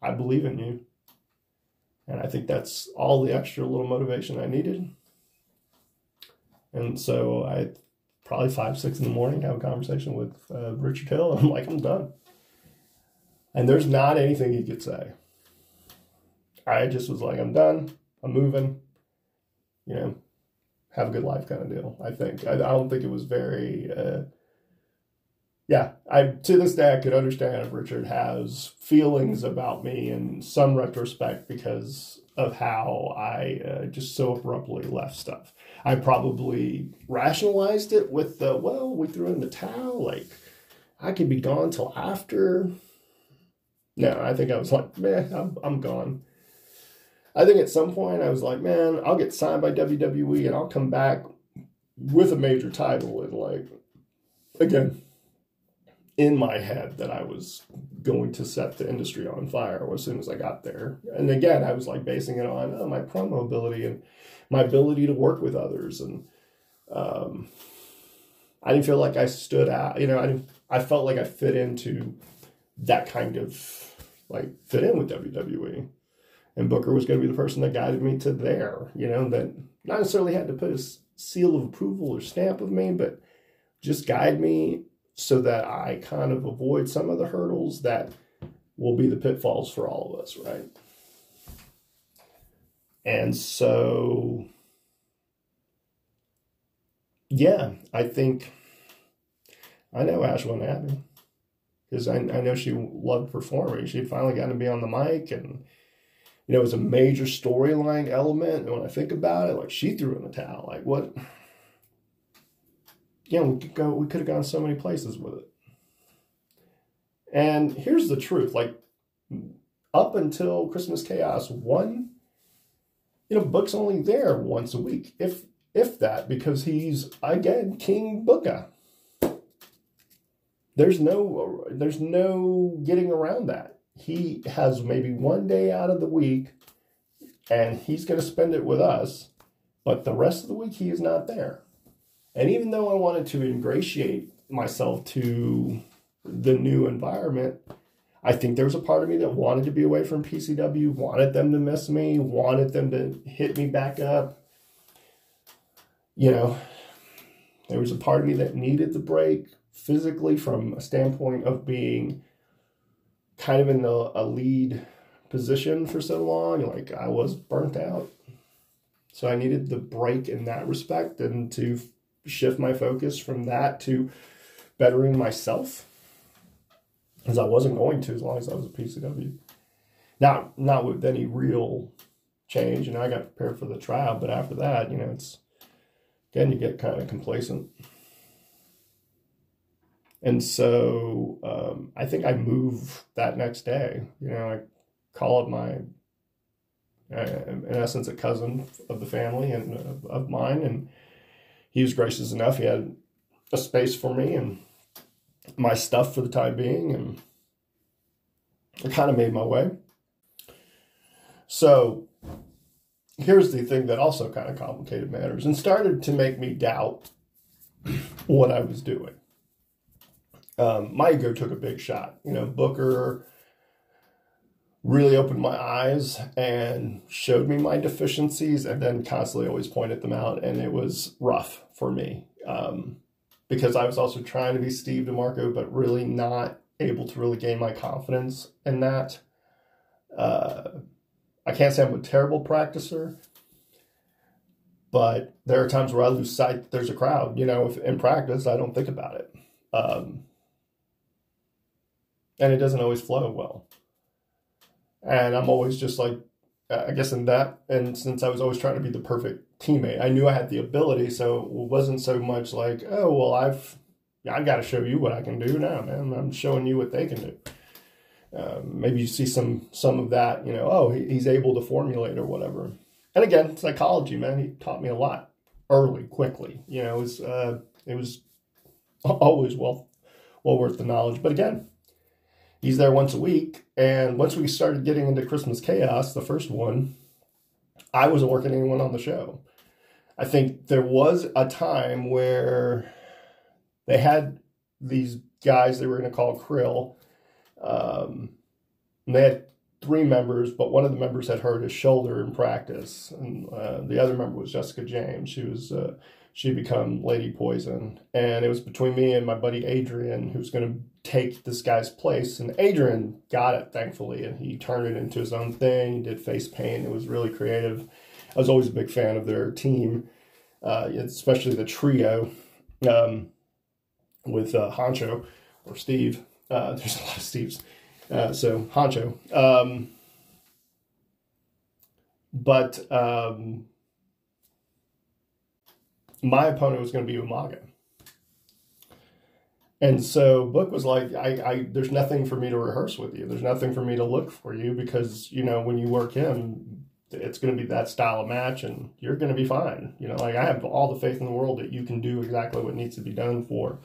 I believe in you. And I think that's all the extra little motivation I needed. And so I probably five, six in the morning have a conversation with uh, Richard Hill. I'm like, I'm done. And there's not anything he could say. I just was like, I'm done. I'm moving. You know, have a good life kind of deal. I think. I, I don't think it was very. Uh, yeah, I to this day I could understand if Richard has feelings about me in some retrospect because of how I uh, just so abruptly left stuff. I probably rationalized it with the well, we threw in the towel. Like I could be gone till after. No, I think I was like, man, I'm I'm gone. I think at some point I was like, man, I'll get signed by WWE and I'll come back with a major title and like again in my head that I was going to set the industry on fire as soon as I got there. And again, I was like basing it on oh, my promo ability and my ability to work with others. And um, I didn't feel like I stood out. You know, I. I felt like I fit into that kind of like fit in with WWE and Booker was going to be the person that guided me to there. You know, that not necessarily had to put a seal of approval or stamp of me, but just guide me so that I kind of avoid some of the hurdles that will be the pitfalls for all of us, right? And so, yeah, I think I know Ash wasn't because I, I know she loved performing. She'd finally got to be on the mic and you know, it was a major storyline element. And when I think about it, like she threw in the towel. Like what? Yeah, we could go. We could have gone so many places with it. And here's the truth: like up until Christmas Chaos one, you know, Book's only there once a week, if if that, because he's again King Booker. There's no there's no getting around that he has maybe one day out of the week and he's going to spend it with us, but the rest of the week he is not there. And even though I wanted to ingratiate myself to the new environment, I think there was a part of me that wanted to be away from PCW, wanted them to miss me, wanted them to hit me back up. You know, there was a part of me that needed the break physically from a standpoint of being kind of in a, a lead position for so long. Like I was burnt out. So I needed the break in that respect and to shift my focus from that to bettering myself. As I wasn't going to as long as I was a PCW. Not not with any real change. Know, I got prepared for the trial, but after that, you know, it's again you get kind of complacent. And so um, I think I move that next day. You know, I call up my, uh, in essence, a cousin of the family and of mine, and he was gracious enough. He had a space for me and my stuff for the time being, and I kind of made my way. So here's the thing that also kind of complicated matters and started to make me doubt what I was doing. Um, my ego took a big shot. You know, Booker really opened my eyes and showed me my deficiencies and then constantly always pointed them out. And it was rough for me um, because I was also trying to be Steve DeMarco, but really not able to really gain my confidence in that. Uh, I can't say I'm a terrible practicer, but there are times where I lose sight that there's a crowd. You know, if in practice, I don't think about it. Um, and it doesn't always flow well. And I'm always just like, I guess in that, and since I was always trying to be the perfect teammate, I knew I had the ability. So it wasn't so much like, oh, well, I've, I've got to show you what I can do now, man. I'm showing you what they can do. Um, maybe you see some some of that, you know, oh, he, he's able to formulate or whatever. And again, psychology, man, he taught me a lot early, quickly. You know, it was uh, it was always well well worth the knowledge. But again, he's there once a week, and once we started getting into Christmas Chaos, the first one, I wasn't working anyone on the show. I think there was a time where they had these guys they were going to call Krill um, they had three members, but one of the members had hurt his shoulder in practice, and uh, the other member was Jessica James. She was uh, she become Lady Poison, and it was between me and my buddy Adrian who was going to take this guy's place. And Adrian got it, thankfully, and he turned it into his own thing. He did face paint. It was really creative. I was always a big fan of their team, uh, especially the trio um, with uh, Honcho or Steve. Uh, there's a lot of Steves. Uh, so Honcho. Um, but um, my opponent was going to be Umaga. And so Book was like, I, I, there's nothing for me to rehearse with you. There's nothing for me to look for you because, you know, when you work him, it's going to be that style of match and you're going to be fine. You know, like I have all the faith in the world that you can do exactly what needs to be done for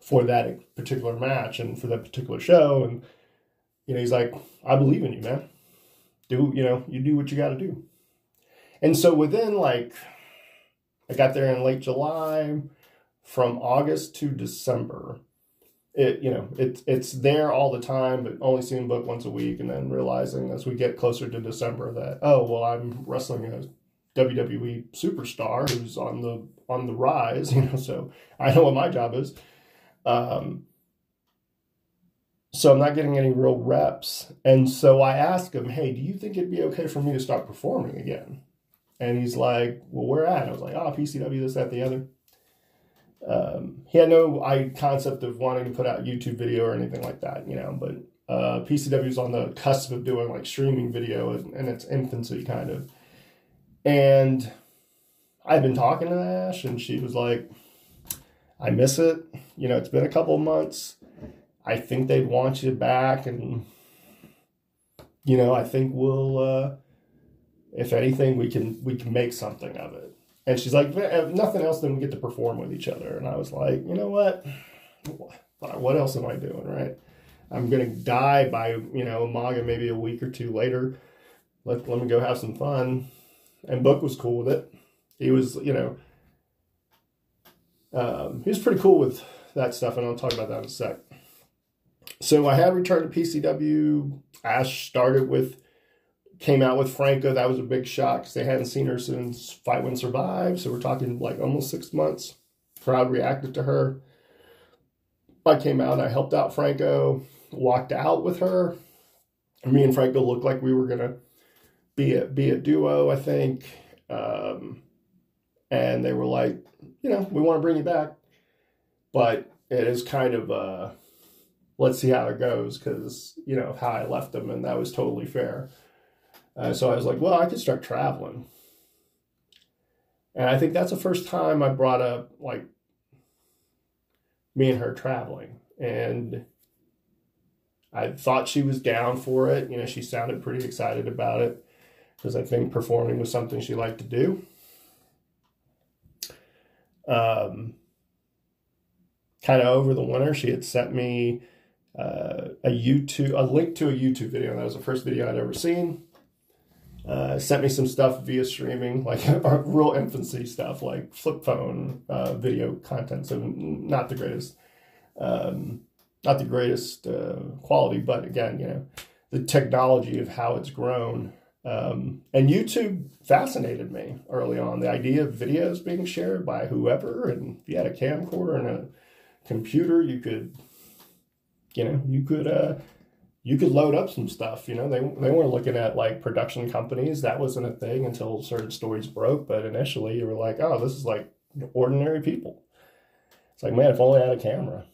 for that particular match and for that particular show. And, you know, he's like, I believe in you, man. Do, you know, you do what you got to do. And so within like, I got there in late July, from August to December. It, you know, it, it's there all the time, but only seeing book once a week. And then realizing as we get closer to December that, oh, well, I'm wrestling a WWE superstar who's on the, on the rise, you know, so I know what my job is um, so I'm not getting any real reps. And so I asked him, hey, do you think it'd be okay for me to start performing again? And he's like, well, where at? I was like, oh, PCW, this, that, the other. Um, he had no I concept of wanting to put out YouTube video or anything like that, you know, but uh, PCW is on the cusp of doing like streaming video in its infancy, kind of. And I've been talking to Ash, and she was like, I miss it. You know, it's been a couple months. I think they'd want you back, and you know, I think we'll, uh, if anything, we can we can make something of it. And she's like, nothing else, then we get to perform with each other. And I was like, you know what? What else am I doing, right? I'm gonna die by you know Maga maybe a week or two later. Let let me go have some fun. And Book was cool with it. He was, you know, um, he was pretty cool with that stuff, and I'll talk about that in a sec. So I had returned to PCW. Ash started with, came out with Franco. That was a big shock because they hadn't seen her since Fight Win Survive. So we're talking like almost six months. Crowd reacted to her. I came out, I helped out Franco, walked out with her. Me and Franco looked like we were gonna be a be a duo, I think. Um, and they were like, you know, we want to bring you back, but it is kind of uh, let's see how it goes because you know how I left them, and that was totally fair. Uh, so I was like, well, I could start traveling. And I think that's the first time I brought up like me and her traveling. And I thought she was down for it. You know, she sounded pretty excited about it because I think performing was something she liked to do. Um, kind of over the winter, she had sent me uh, a YouTube, a link to a YouTube video. That was the first video I'd ever seen. Uh, sent me some stuff via streaming, like real infancy stuff, like flip phone uh, video content. So not the greatest, um, not the greatest uh, quality, but again, you know, the technology of how it's grown. Um, and YouTube fascinated me early on. The idea of videos being shared by whoever, and if you had a camcorder and a computer, you could, you know, you could uh, you could load up some stuff. You know, they they weren't looking at like production companies. That wasn't a thing until certain stories broke. But initially, you were like, oh, this is like ordinary people. It's like, man, if only I had a camera.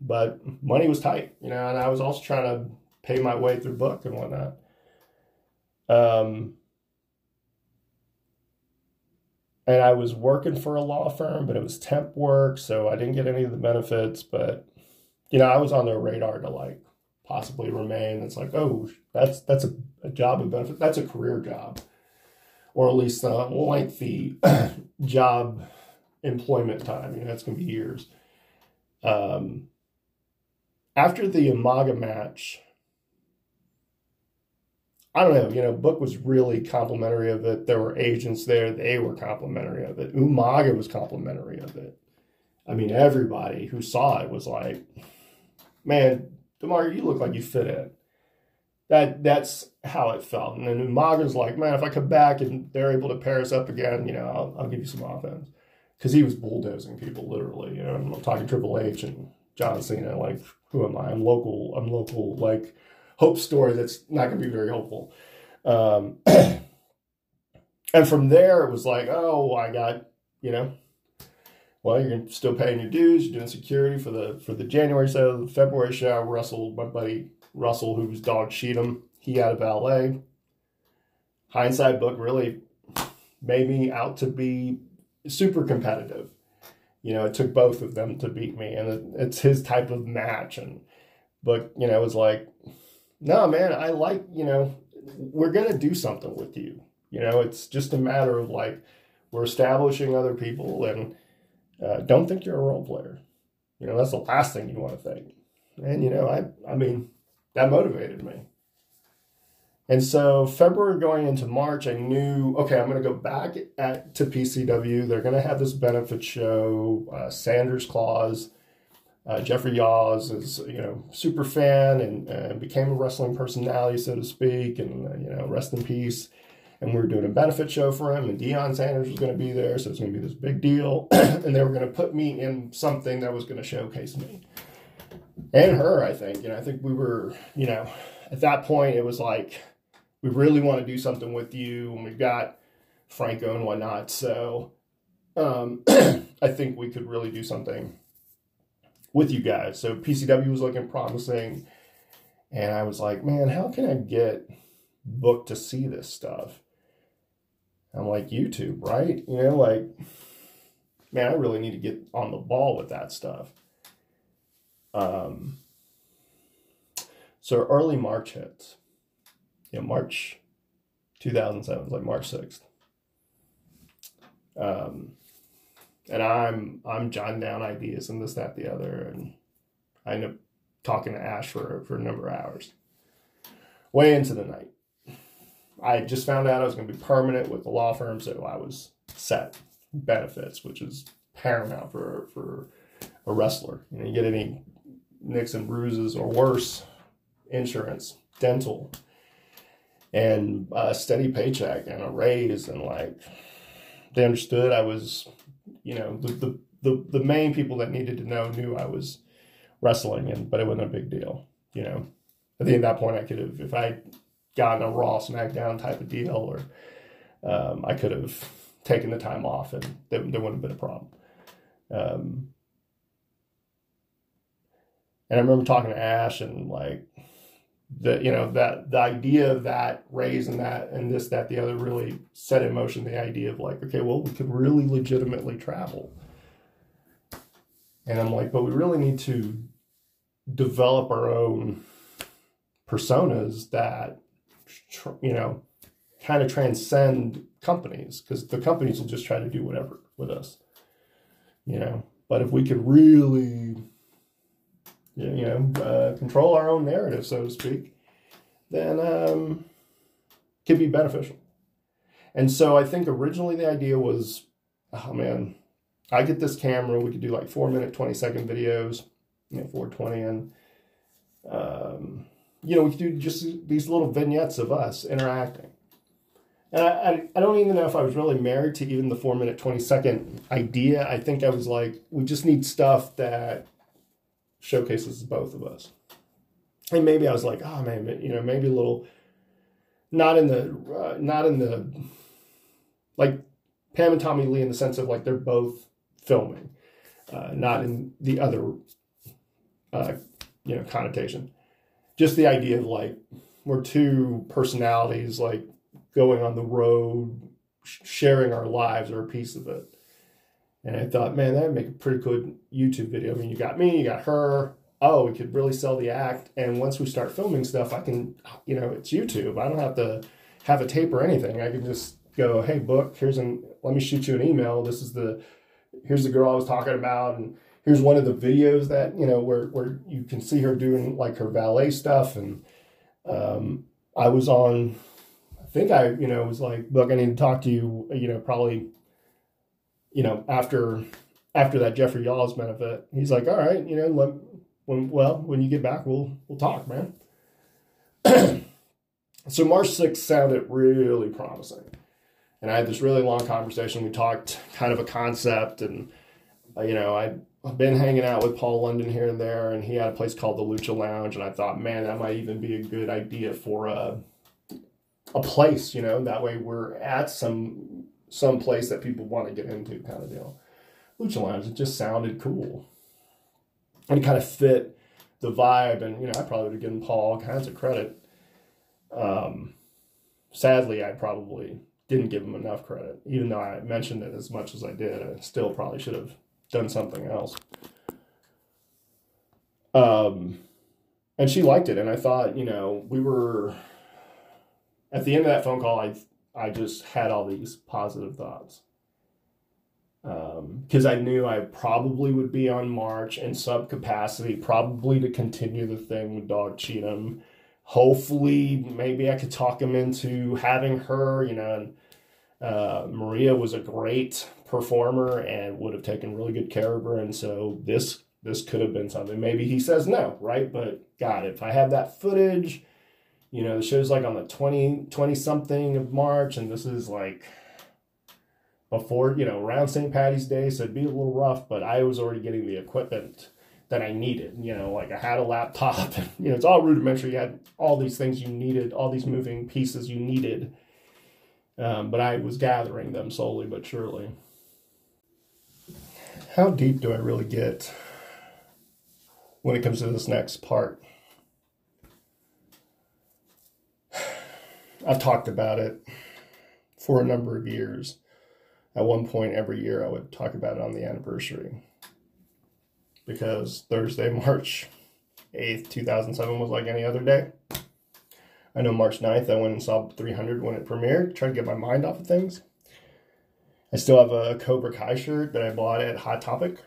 But money was tight, you know, and I was also trying to pay my way through book and whatnot. Um, and I was working for a law firm, but it was temp work, so I didn't get any of the benefits. But you know, I was on their radar to like possibly remain. It's like, oh, that's that's a, a job and benefit. That's a career job, or at least a lengthy job employment time. You know, that's going to be years. Um, after the Umaga match, I don't know, you know, Book was really complimentary of it. There were agents there, they were complimentary of it. Umaga was complimentary of it. I mean, everybody who saw it was like, man, Demar, you look like you fit in. That that's how it felt. And then Umaga's like, man, if I come back and they're able to pair us up again, you know, I'll, I'll give you some offense. Because he was bulldozing people literally. You know, I'm talking Triple H and John Cena. Like, who am I? I'm local. I'm local. Like, hope story that's not going to be very hopeful. Um, and from there, it was like, oh, I got, you know, well, you're still paying your dues. You're doing security for the for the January show, the February show. Russell, my buddy Russell, who was Dog Cheatham, he had a valet. Hindsight book really made me out to be super competitive. You know, it took both of them to beat me, and it, it's his type of match. And but you know, it was like, no, man, I like you know, we're gonna do something with you. You know, it's just a matter of like we're establishing other people and uh, don't think you're a role player. You know, that's the last thing you want to think. And, you know, I, I mean, that motivated me. And so February going into March, I knew, okay, I'm going to go back at, to PCW. They're going to have this benefit show, uh, Sanders Clause. Uh, Jeffrey Yaws is, you know, super fan and, became a wrestling personality, so to speak, and, you know, rest in peace and we were doing a benefit show for him, and Deion Sanders was going to be there, so it's going to be this big deal, and they were going to put me in something that was going to showcase me and her. I think, know, I think we were, you know, at that point it was like we really want to do something with you, and we've got Franco and whatnot, so um, I think we could really do something with you guys. So PCW was looking promising, and I was like, man, how can I get booked to see this stuff? I'm like, YouTube, right? You know, like, man, I really need to get on the ball with that stuff. Um, so early March hits. Know, March 2007, like March 6th. Um, and I'm I'm jotting down ideas and this, that, the other, and I end up talking to Ash for for a number of hours, way into the night. I just found out I was going to be permanent with the law firm, so I was set benefits, which is paramount for for a wrestler. You know, you get any nicks and bruises or worse, insurance, dental, and a steady paycheck and a raise, and like they understood I was, you know, the the the, the main people that needed to know knew I was wrestling, and but it wasn't a big deal, you know. I think at that point I could have, if I gotten a Raw SmackDown type of deal, or um, I could have taken the time off and there, there wouldn't have been a problem. Um, and I remember talking to Ash and like the you know that the idea of that raise and that and this that the other really set in motion the idea of like okay well we could really legitimately travel and i'm like but we really need to develop our own personas that you know kind of transcend companies because the companies will just try to do whatever with us you know but if we could really you know, uh, control our own narrative, so to speak, then um, could be beneficial. And so I think originally the idea was, oh man, I get this camera, we could do like four minute, 20 second videos, you know, 420, and, um, you know, we do just these little vignettes of us interacting. And I, I, I, don't even know if I was really married to even the four minute, 20 second idea. I think I was like, we just need stuff that showcases both of us. And maybe I was like, oh man, you know, maybe a little, not in the, uh, not in the, like Pam and Tommy Lee in the sense of like they're both filming, uh, not in the other, uh, you know, connotation. Just the idea of like we're two personalities like going on the road, sharing our lives or a piece of it. And I thought, man, that would make a pretty good YouTube video. I mean, you got me, you got her. Oh, we could really sell the act. And once we start filming stuff, I can, you know, it's YouTube. I don't have to have a tape or anything. I can just go, hey, book, here's an, let me shoot you an email. This is the, here's the girl I was talking about. And here's one of the videos that, you know, where, where you can see her doing like her valet stuff. And um, I was on, I think I, you know, was like, look, I need to talk to you, you know, probably you know, after after that Jeffrey Yaws benefit, he's like, all right, you know, let, when well, when you get back, we'll we'll talk, man. so March 6th sounded really promising. And I had this really long conversation. We talked kind of a concept, and uh, you know, I I've been hanging out with Paul London here and there, and he had a place called the Lucha Lounge, and I thought, man, that might even be a good idea for a a place, you know. That way, we're at some some place that people want to get into kind of deal. Lucha Lounge, it just sounded cool. And it kind of fit the vibe. And, you know, I probably would have given Paul all kinds of credit. Um, sadly, I probably didn't give him enough credit. Even though I mentioned it as much as I did, I still probably should have done something else. Um, and she liked it. And I thought, you know, we were at the end of that phone call, I I just had all these positive thoughts. Because um, I knew I probably would be on March in sub capacity, probably to continue the thing with Dog Cheatham. Hopefully, maybe I could talk him into having her, you know. And, uh, Maria was a great performer and would have taken really good care of her. And so this this could have been something. Maybe he says no, right? But God, if I have that footage you know, the show's like on the 20, 20 something of March, and this is like before, you know, around St. Patty's Day, so it'd be a little rough, but I was already getting the equipment that I needed. You know, like I had a laptop, and, you know, it's all rudimentary. You had all these things you needed, all these moving pieces you needed. Um, but I was gathering them slowly but surely. How deep do I really get when it comes to this next part? I've talked about it for a number of years. At one point every year, I would talk about it on the anniversary because Thursday, March 8th, 2007 was like any other day. I know March 9th, I went and saw 300 when it premiered, trying to get my mind off of things. I still have a Cobra Kai shirt that I bought at Hot Topic.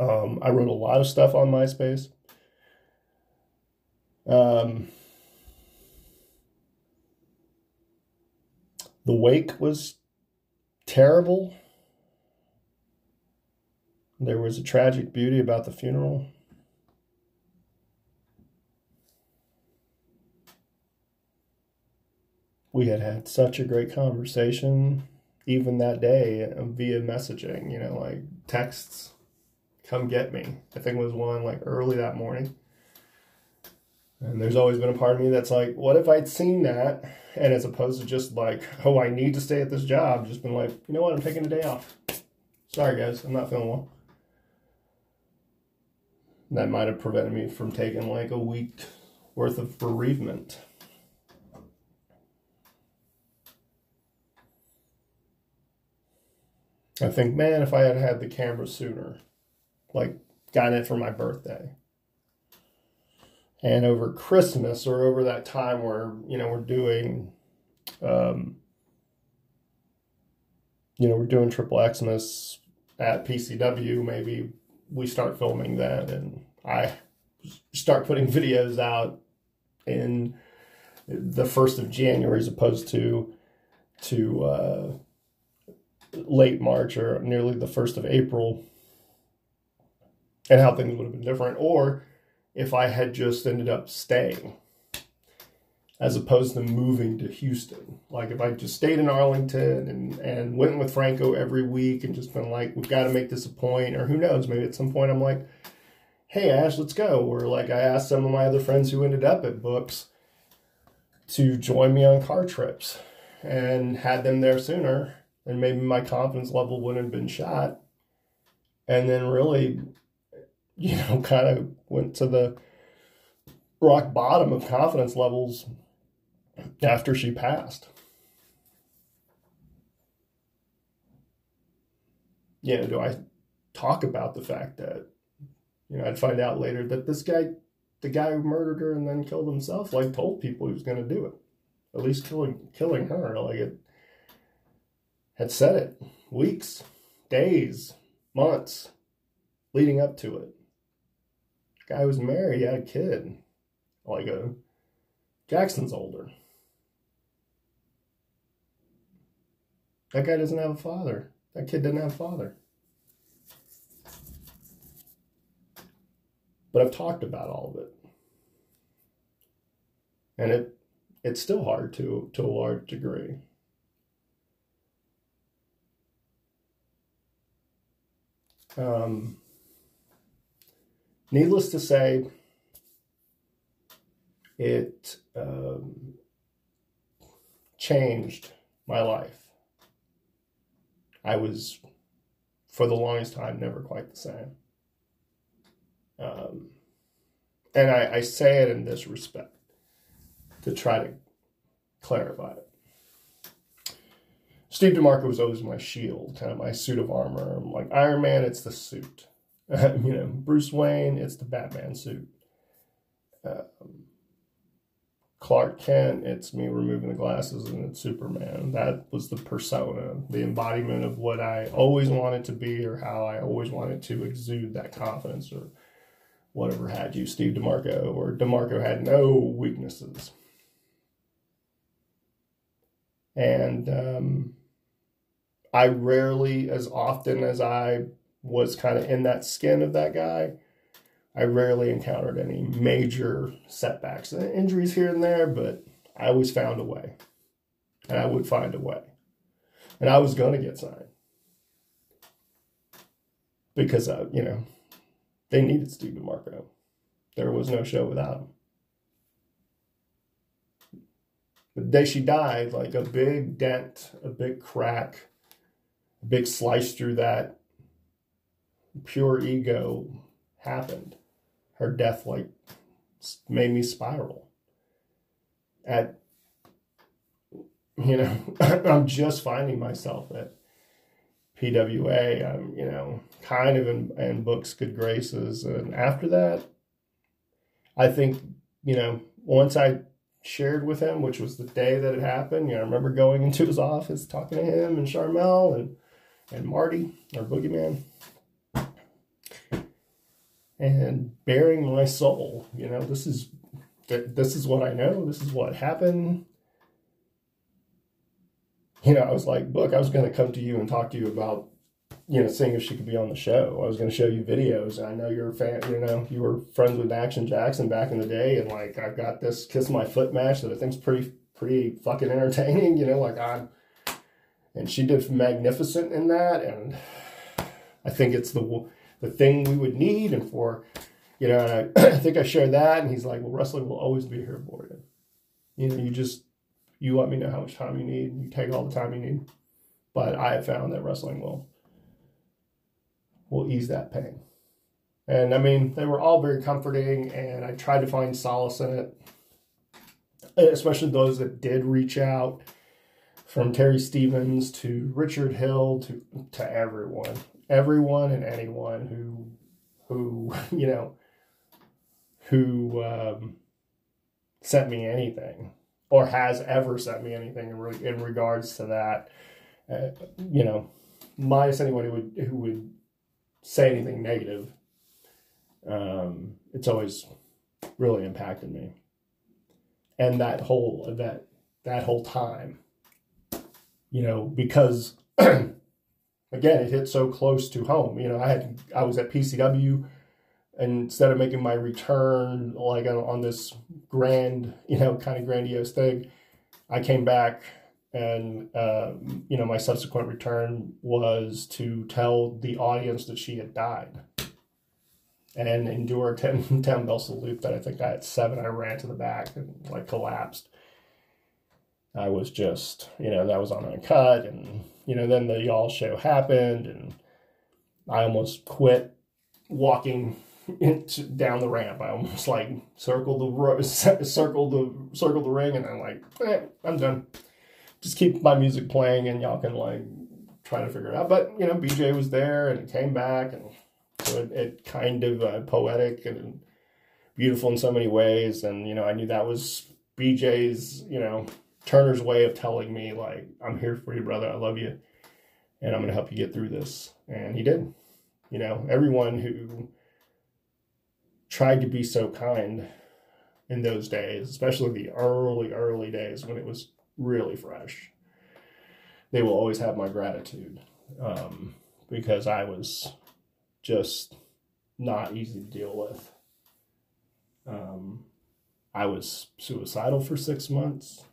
Um, I wrote a lot of stuff on MySpace. Um, The wake was terrible. There was a tragic beauty about the funeral. We had had such a great conversation, even that day um, via messaging, you know, like texts, come get me. I think was one like early that morning. And there's always been a part of me that's like, what if I'd seen that? And as opposed to just like, oh, I need to stay at this job, just been like, you know what, I'm taking a day off. Sorry, guys, I'm not feeling well. That might have prevented me from taking like a week worth of bereavement. I think, man, if I had had the camera sooner, like gotten it for my birthday. And over Christmas or over that time where, you know, we're doing, um, you know, we're doing Triple Xmas at PCW, maybe we start filming that and I start putting videos out in the first of January as opposed to to uh, late March or nearly the first of April, and how things would have been different, or if I had just ended up staying as opposed to moving to Houston. Like if I just stayed in Arlington and, and went with Franco every week and just been like, we've got to make this a point, or who knows, maybe at some point I'm like, hey Ash, let's go. Or like I asked some of my other friends who ended up at books to join me on car trips and had them there sooner and maybe my confidence level wouldn't have been shot. And then really, you know, kind of went to the rock bottom of confidence levels after she passed. You know, do I talk about the fact that, you know, I'd find out later that this guy, the guy who murdered her and then killed himself, like told people he was going to do it, at least killing killing her. Like it, had said it weeks, days, months leading up to it. Guy was married, he had a kid. Like a Jackson's older. That guy doesn't have a father. That kid doesn't have a father. But I've talked about all of it. And it it's still hard to to a large degree. Um, needless to say, it um, changed my life. I was, for the longest time, never quite the same. Um, and I, I say it in this respect to try to clarify it. Steve DeMarco was always my shield, kind of my suit of armor. I'm like Iron Man, it's the suit. you know, Bruce Wayne, it's the Batman suit. Um, Clark Kent, it's me removing the glasses and it's Superman. That was the persona, the embodiment of what I always wanted to be or how I always wanted to exude that confidence or whatever had you, Steve DeMarco, or DeMarco had no weaknesses. And um, I rarely, as often as I was kind of in that skin of that guy, I rarely encountered any major setbacks and injuries here and there, but I always found a way. And I would find a way. And I was going to get signed. Because, uh, you know, they needed Steve DeMarco. There was no show without him. The day she died, like a big dent, a big crack big slice through that pure ego happened. Her death like made me spiral. At you know, I'm just finding myself at PWA. I'm you know kind of in, in books good graces, and after that, I think you know once I shared with him, which was the day that it happened. You know, I remember going into his office, talking to him and Sharmell, and and Marty, our boogeyman, and bearing my soul. You know, this is this is what I know. This is what happened. You know, I was like, look, I was going to come to you and talk to you about, you know, seeing if she could be on the show. I was going to show you videos. I know you're a fan, you know, you were friends with Action Jackson back in the day. And like, I've got this Kiss My Foot match that I think's pretty, pretty fucking entertaining. You know, like I'm, and she did magnificent in that. And I think it's the the thing we would need. And for you know, I, I, think I shared that. And he's like, "Well, wrestling will always be here for you. You know, you just you let me know how much time you need. You take all the time you need." But I have found that wrestling will will ease that pain. And I mean, they were all very comforting, and I tried to find solace in it, especially those that did reach out from Terry Stevens to Richard Hill to, to everyone, everyone and anyone who, who, you know, who um, sent me anything or has ever sent me anything in, re- in regards to that. Uh, you know, minus anyone who would who would say anything negative. Um, it's always really impacted me, and that whole that that whole time, you know, because again, it hit so close to home. You know, I had I was at PCW instead of making my return like on, on this grand, you know, kind of grandiose thing, I came back and uh, you know my subsequent return was to tell the audience that she had died and endure 10, 10 bell salute that i think i had seven i ran to the back and like collapsed i was just you know that was on uncut and you know then the y'all show happened and i almost quit walking into, down the ramp. I almost like circled the circled the circled the ring, and I'm like, eh, I'm done. Just keep my music playing, and y'all can like try to figure it out. But you know, BJ was there, and he came back, and so it, it kind of uh, poetic and beautiful in so many ways. And you know, I knew that was BJ's, you know, Turner's way of telling me like, I'm here for you, brother. I love you, and I'm gonna help you get through this. And he did. You know, everyone who tried to be so kind in those days, especially the early, early days when it was really fresh. They will always have my gratitude um, because I was just not easy to deal with. Um, I was suicidal for six months.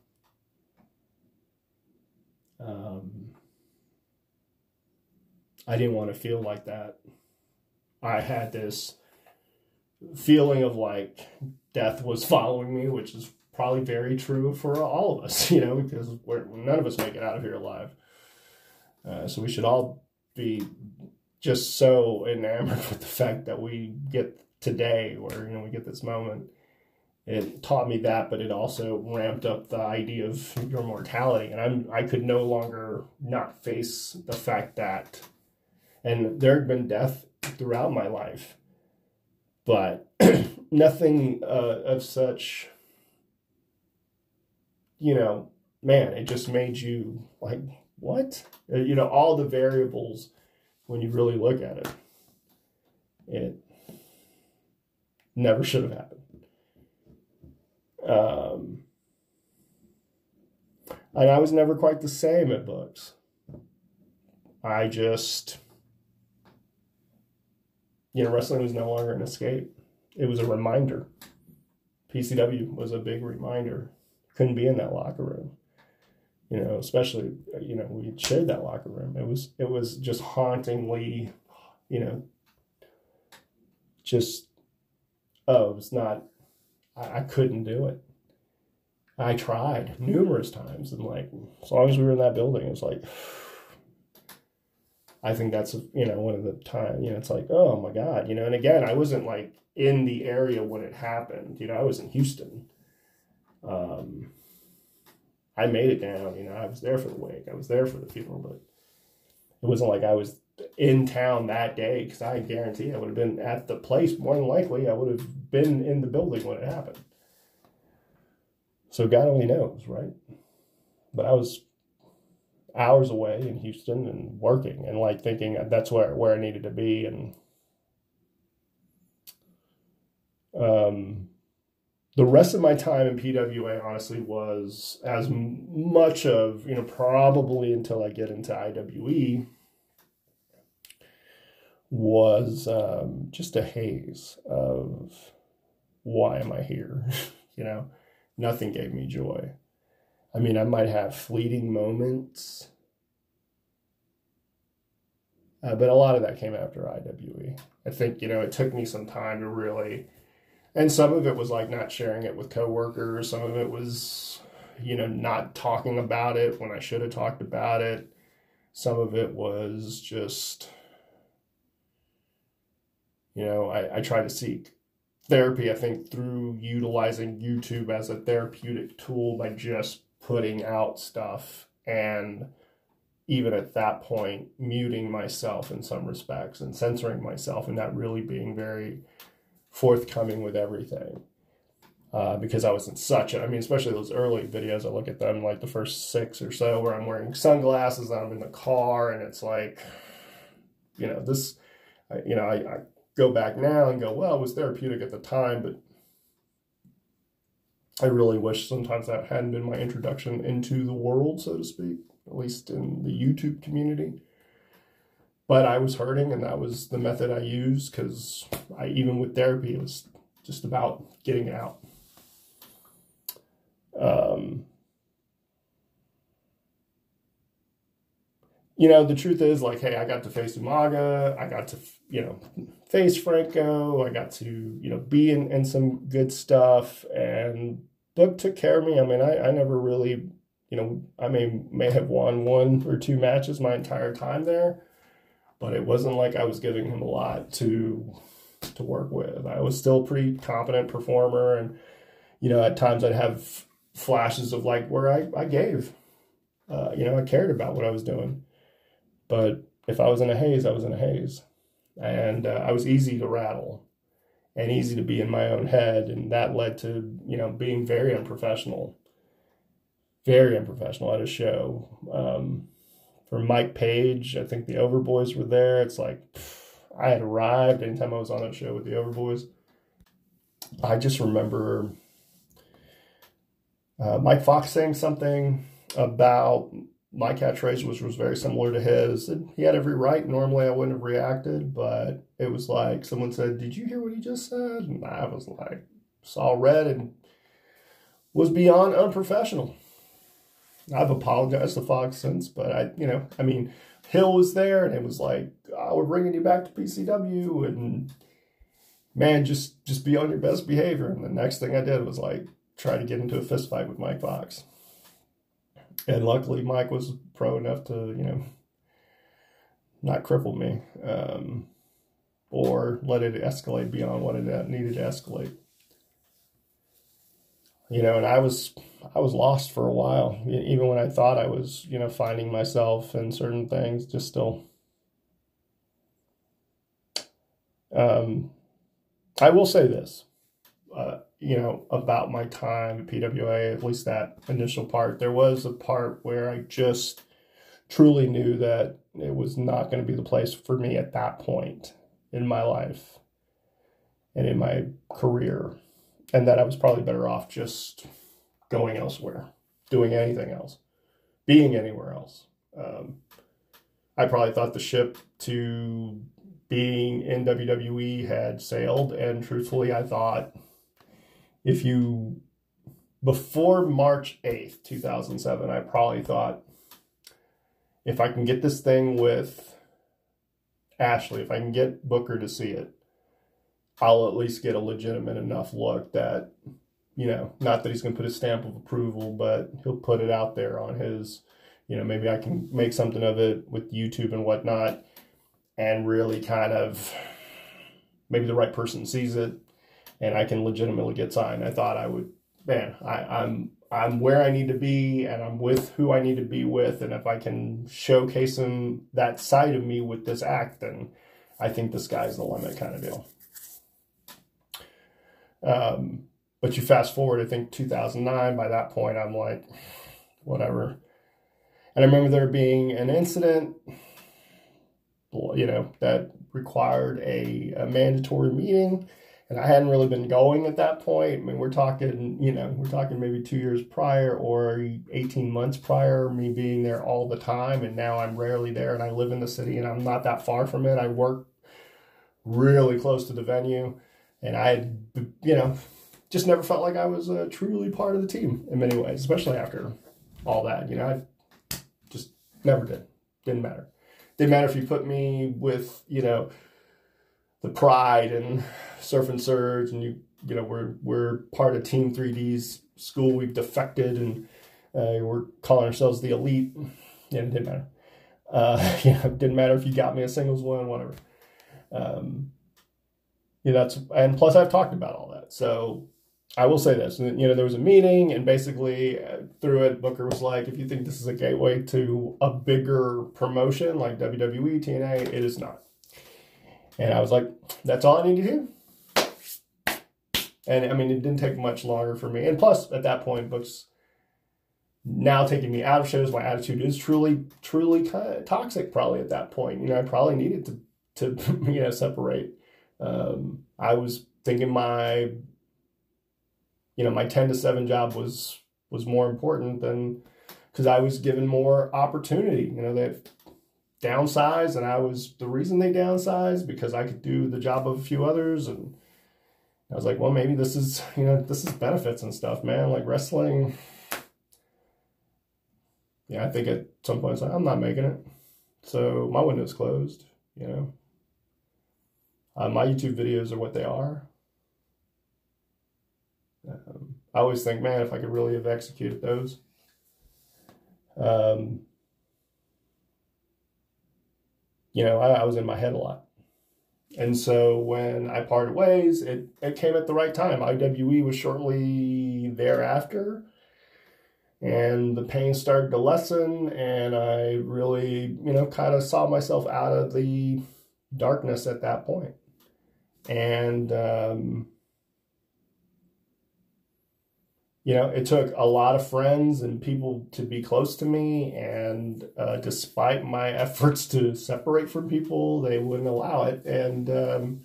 Um, I didn't want to feel like that. I had this feeling of like death was following me, which is probably very true for all of us, you know, because none of us make it out of here alive. Uh, so we should all be just so enamored with the fact that we get today, where you know we get this moment. It taught me that, but it also ramped up the idea of your mortality, and I'm I could no longer not face the fact that, and there had been death throughout my life, but nothing uh, of such you know man it just made you like what? Uh, you know all the variables when you really look at it it never should have happened um, and i was never quite the same at books i just you know, wrestling was no longer an escape. It was a reminder. PCW was a big reminder. Couldn't be in that locker room. You know, especially you know we shared that locker room. It was it was just hauntingly, you know, just oh, it's not. I, I couldn't do it. I tried numerous times, and like as long as we were in that building, it was like I think that's you know one of the time you know it's like oh my god you know and again I wasn't like in the area when it happened you know I was in Houston um I made it down you know I was there for the wake I was there for the funeral but it wasn't like I was in town that day because I guarantee I would have been at the place more than likely I would have been in the building when it happened. So God only knows right? But I was hours away in Houston and working and like thinking that's where where I needed to be and um the rest of my time in PWA honestly was as much of you know probably until I get into IWE was um, just a haze of why am I here you know nothing gave me joy I mean, I might have fleeting moments, uh, but a lot of that came after IWE. I think, you know, it took me some time to really, and some of it was like not sharing it with coworkers. Some of it was, you know, not talking about it when I should have talked about it. Some of it was just, You know, I, I try to seek therapy, I think, through utilizing YouTube as a therapeutic tool by just putting out stuff and even at that point muting myself in some respects and censoring myself and not really being very forthcoming with everything. Uh, because I was in such a, I mean, especially those early videos, I look at them like the first six or so where I'm wearing sunglasses and I'm in the car and it's like, you know, this, you know, I, I go back now and go, well, it was therapeutic at the time, but I really wish sometimes that hadn't been my introduction into the world, so to speak, at least in the YouTube community. But I was hurting, and that was the method I used because I, even with therapy, it was just about getting it out. Um, you know, the truth is, like, hey, I got to face Umaga, I got to, you know, face Franco, I got to, you know, be in, in some good stuff, and Book took care of me. I mean, I, I never really, you know, I may may have won one or two matches my entire time there, but it wasn't like I was giving him a lot to to work with. I was still a pretty competent performer, and you know, at times I'd have flashes of like where I I gave, uh, you know, I cared about what I was doing, but if I was in a haze, I was in a haze, and uh, I was easy to rattle and easy to be in my own head. And that led to, you know, being very unprofessional, very unprofessional at a show. Um, for Mike Page, I think the Overboys were there. It's like pff, I had arrived anytime I was on that show with the Overboys. I just remember uh, Mike Fox saying something about my catchphrase, which was very similar to his. And he had every right. Normally, I wouldn't have reacted, but it was like someone said, "Did you hear what he just said?" And I was like, saw red and was beyond unprofessional. I've apologized to Fox since, but I, you know, I mean, Hill was there, and it was like, oh, "We're bringing you back to PCW," and man, just just be on your best behavior. And the next thing I did was like try to get into a fist fight with Mike Fox and luckily Mike was pro enough to you know not cripple me um, or let it escalate beyond what it needed to escalate. You know, and I was I was lost for a while, even when I thought I was you know finding myself in certain things, just still. Um, I will say this. Uh, you know, about my time at PWA, at least that initial part. There was a part where I just truly knew that it was not going to be the place for me at that point in my life and in my career, and that I was probably better off just going elsewhere, doing anything else, being anywhere else. Um, I probably thought the ship to being in WWE had sailed, and truthfully, I thought if you before March 8th, 2007, I probably thought if I can get this thing with Ashley, if I can get Booker to see it, I'll at least get a legitimate enough look that, you know, not that he's going to put a stamp of approval, but he'll put it out there on his, you know, maybe I can make something of it with YouTube and whatnot and really kind of maybe the right person sees it and I can legitimately get signed. I thought I would, man, I, I'm I'm where I need to be and I'm with who I need to be with. And if I can showcase them that side of me with this act, then I think the sky's the limit kind of deal. Um, but you fast forward, I think 2009, by that point, I'm like, whatever. And I remember there being an incident, you know, that required a, a mandatory meeting and I hadn't really been going at that point. I mean, we're talking, you know, we're talking maybe two years prior or 18 months prior, me being there all the time. And now I'm rarely there and I live in the city and I'm not that far from it. I work really close to the venue and I had, you know, just never felt like I was uh, truly part of the team in many ways, especially after all that. You know, I just never did. Didn't matter. Didn't matter if you put me with, you know, the pride and surf and surge and you you know we're we're part of team 3d's school we've defected and uh, we're calling ourselves the elite yeah it didn't matter uh, know, it didn't matter if you got me a singles one whatever um, you know, that's and plus I've talked about all that. So I will say this, you know, there was a meeting, and basically uh, through it, Booker was like, if you think this is a gateway to a bigger promotion like WWE, TNA, it is not. And I was like, that's all I need to do. And I mean, it didn't take much longer for me. And plus, at that point, Book's now taking me out of shows. My attitude is truly, truly kind of toxic. Probably at that point, you know, I probably needed to to you know separate. Um, I was thinking my you know my 10 to 7 job was was more important than because I was given more opportunity. You know, they downsized, and I was the reason they downsized because I could do the job of a few others, and I was like, well, maybe this is you know this is benefits and stuff, man. Like wrestling. Yeah, I think at some point it's like I'm not making it, so my window's closed. You know, uh, my YouTube videos are what they are. Um, I always think, man, if I could really have executed those. Um, you know, I, I, was in my head a lot. And so when I parted ways, it, it came at the right time. IWE was shortly thereafter, and the pain started to lessen, and I really, you know, kind of saw myself out of the darkness at that point. And, um, you know, it took a lot of friends and people to be close to me. And uh, despite my efforts to separate from people, they wouldn't allow it. And, um,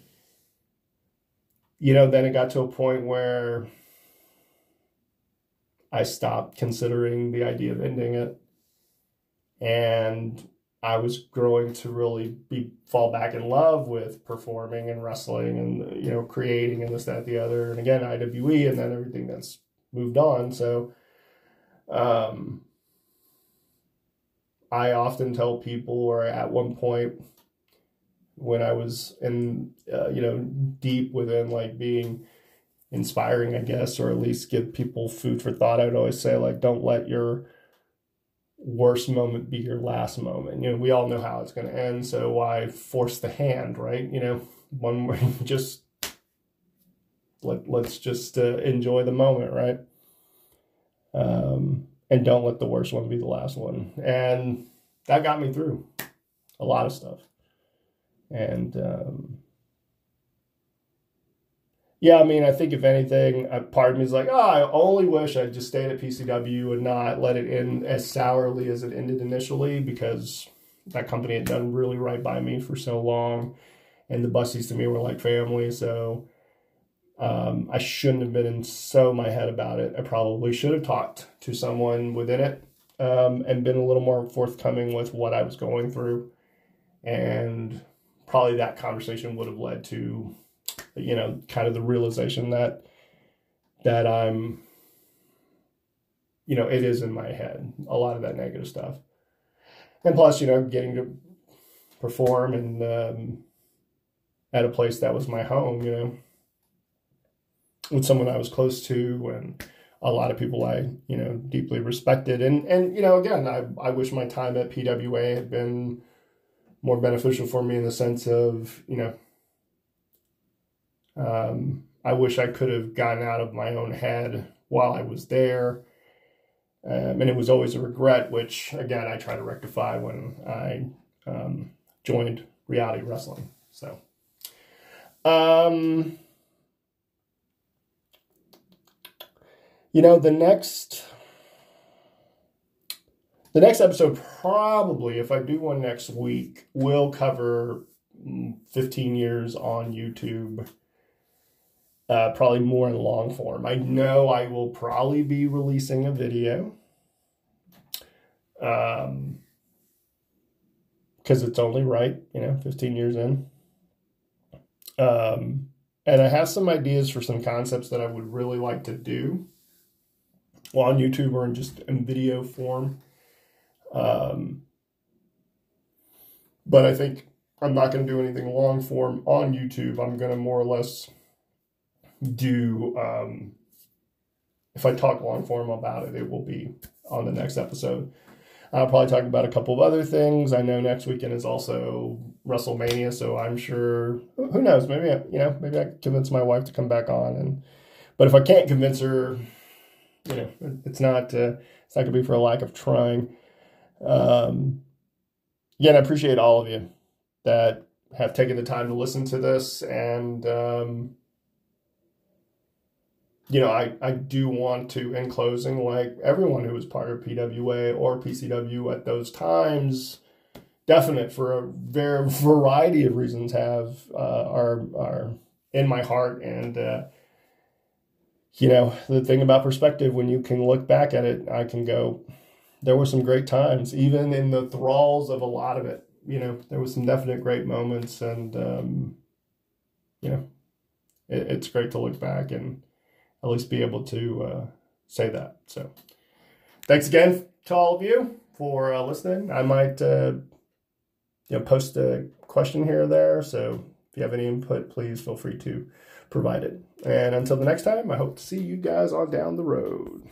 you know, then it got to a point where I stopped considering the idea of ending it. And I was growing to really be fall back in love with performing and wrestling and you know creating and this that the other and again IWE and then everything that's moved on. So, um, I often tell people, or at one point when I was in, uh, you know, deep within like being inspiring, I guess, or at least give people food for thought, I would always say, like, don't let your worst moment be your last moment. You know, we all know how it's going to end, so why force the hand, right? You know, one just let let's just uh, enjoy the moment, right? Um, and don't let the worst one be the last one. And that got me through a lot of stuff. And um, yeah, I mean, I think if anything, a part of me is like, oh, I only wish I'd just stayed at PCW and not let it end as sourly as it ended initially because that company had done really right by me for so long. And the Busseys to me were like family. So um, I shouldn't have been in so my head about it. I probably should have talked to someone within it um, and been a little more forthcoming with what I was going through. And probably that conversation would have led to, you know, kind of the realization that that I'm, you know, it is in my head a lot of that negative stuff. And plus, you know, getting to perform and um, at a place that was my home, you know with someone I was close to and a lot of people I, you know, deeply respected. And, and, you know, again, I, I wish my time at PWA had been more beneficial for me in the sense of, you know, um, I wish I could have gotten out of my own head while I was there. Um, and it was always a regret, which again, I try to rectify when I um, joined reality wrestling. So, um, You know, the next the next episode probably, if I do one next week, will cover 15 years on YouTube. Uh, probably more in long form. I know I will probably be releasing a video. Um, because it's only right, you know, 15 years in. Um, and I have some ideas for some concepts that I would really like to do well, on YouTube or in just in video form. Um, but I think I'm not going to do anything long form on YouTube. I'm going to more or less do, um, if I talk long form about it, it will be on the next episode. I'll probably talk about a couple of other things. I know next weekend is also WrestleMania, so I'm sure who knows, maybe you know, maybe I convince my wife to come back on and but if I can't convince her, you know, it's not uh, it's not gonna be for a lack of trying. Um, again, I appreciate all of you that have taken the time to listen to this and um, you know, I, I do want to, in closing, like everyone who was part of PWA or PCW at those times, definite for a very variety of reasons, have uh, are are in my heart. And uh, you know, the thing about perspective, when you can look back at it, I can go, there were some great times, even in the thralls of a lot of it. You know, there was some definite great moments, and um, you know, it, it's great to look back and at least be able to uh, say that. So, thanks again to all of you for uh, listening. I might, uh, you know, post a question here or there. So, if you have any input, please feel free to provide it. And until the next time, I hope to see you guys on down the road.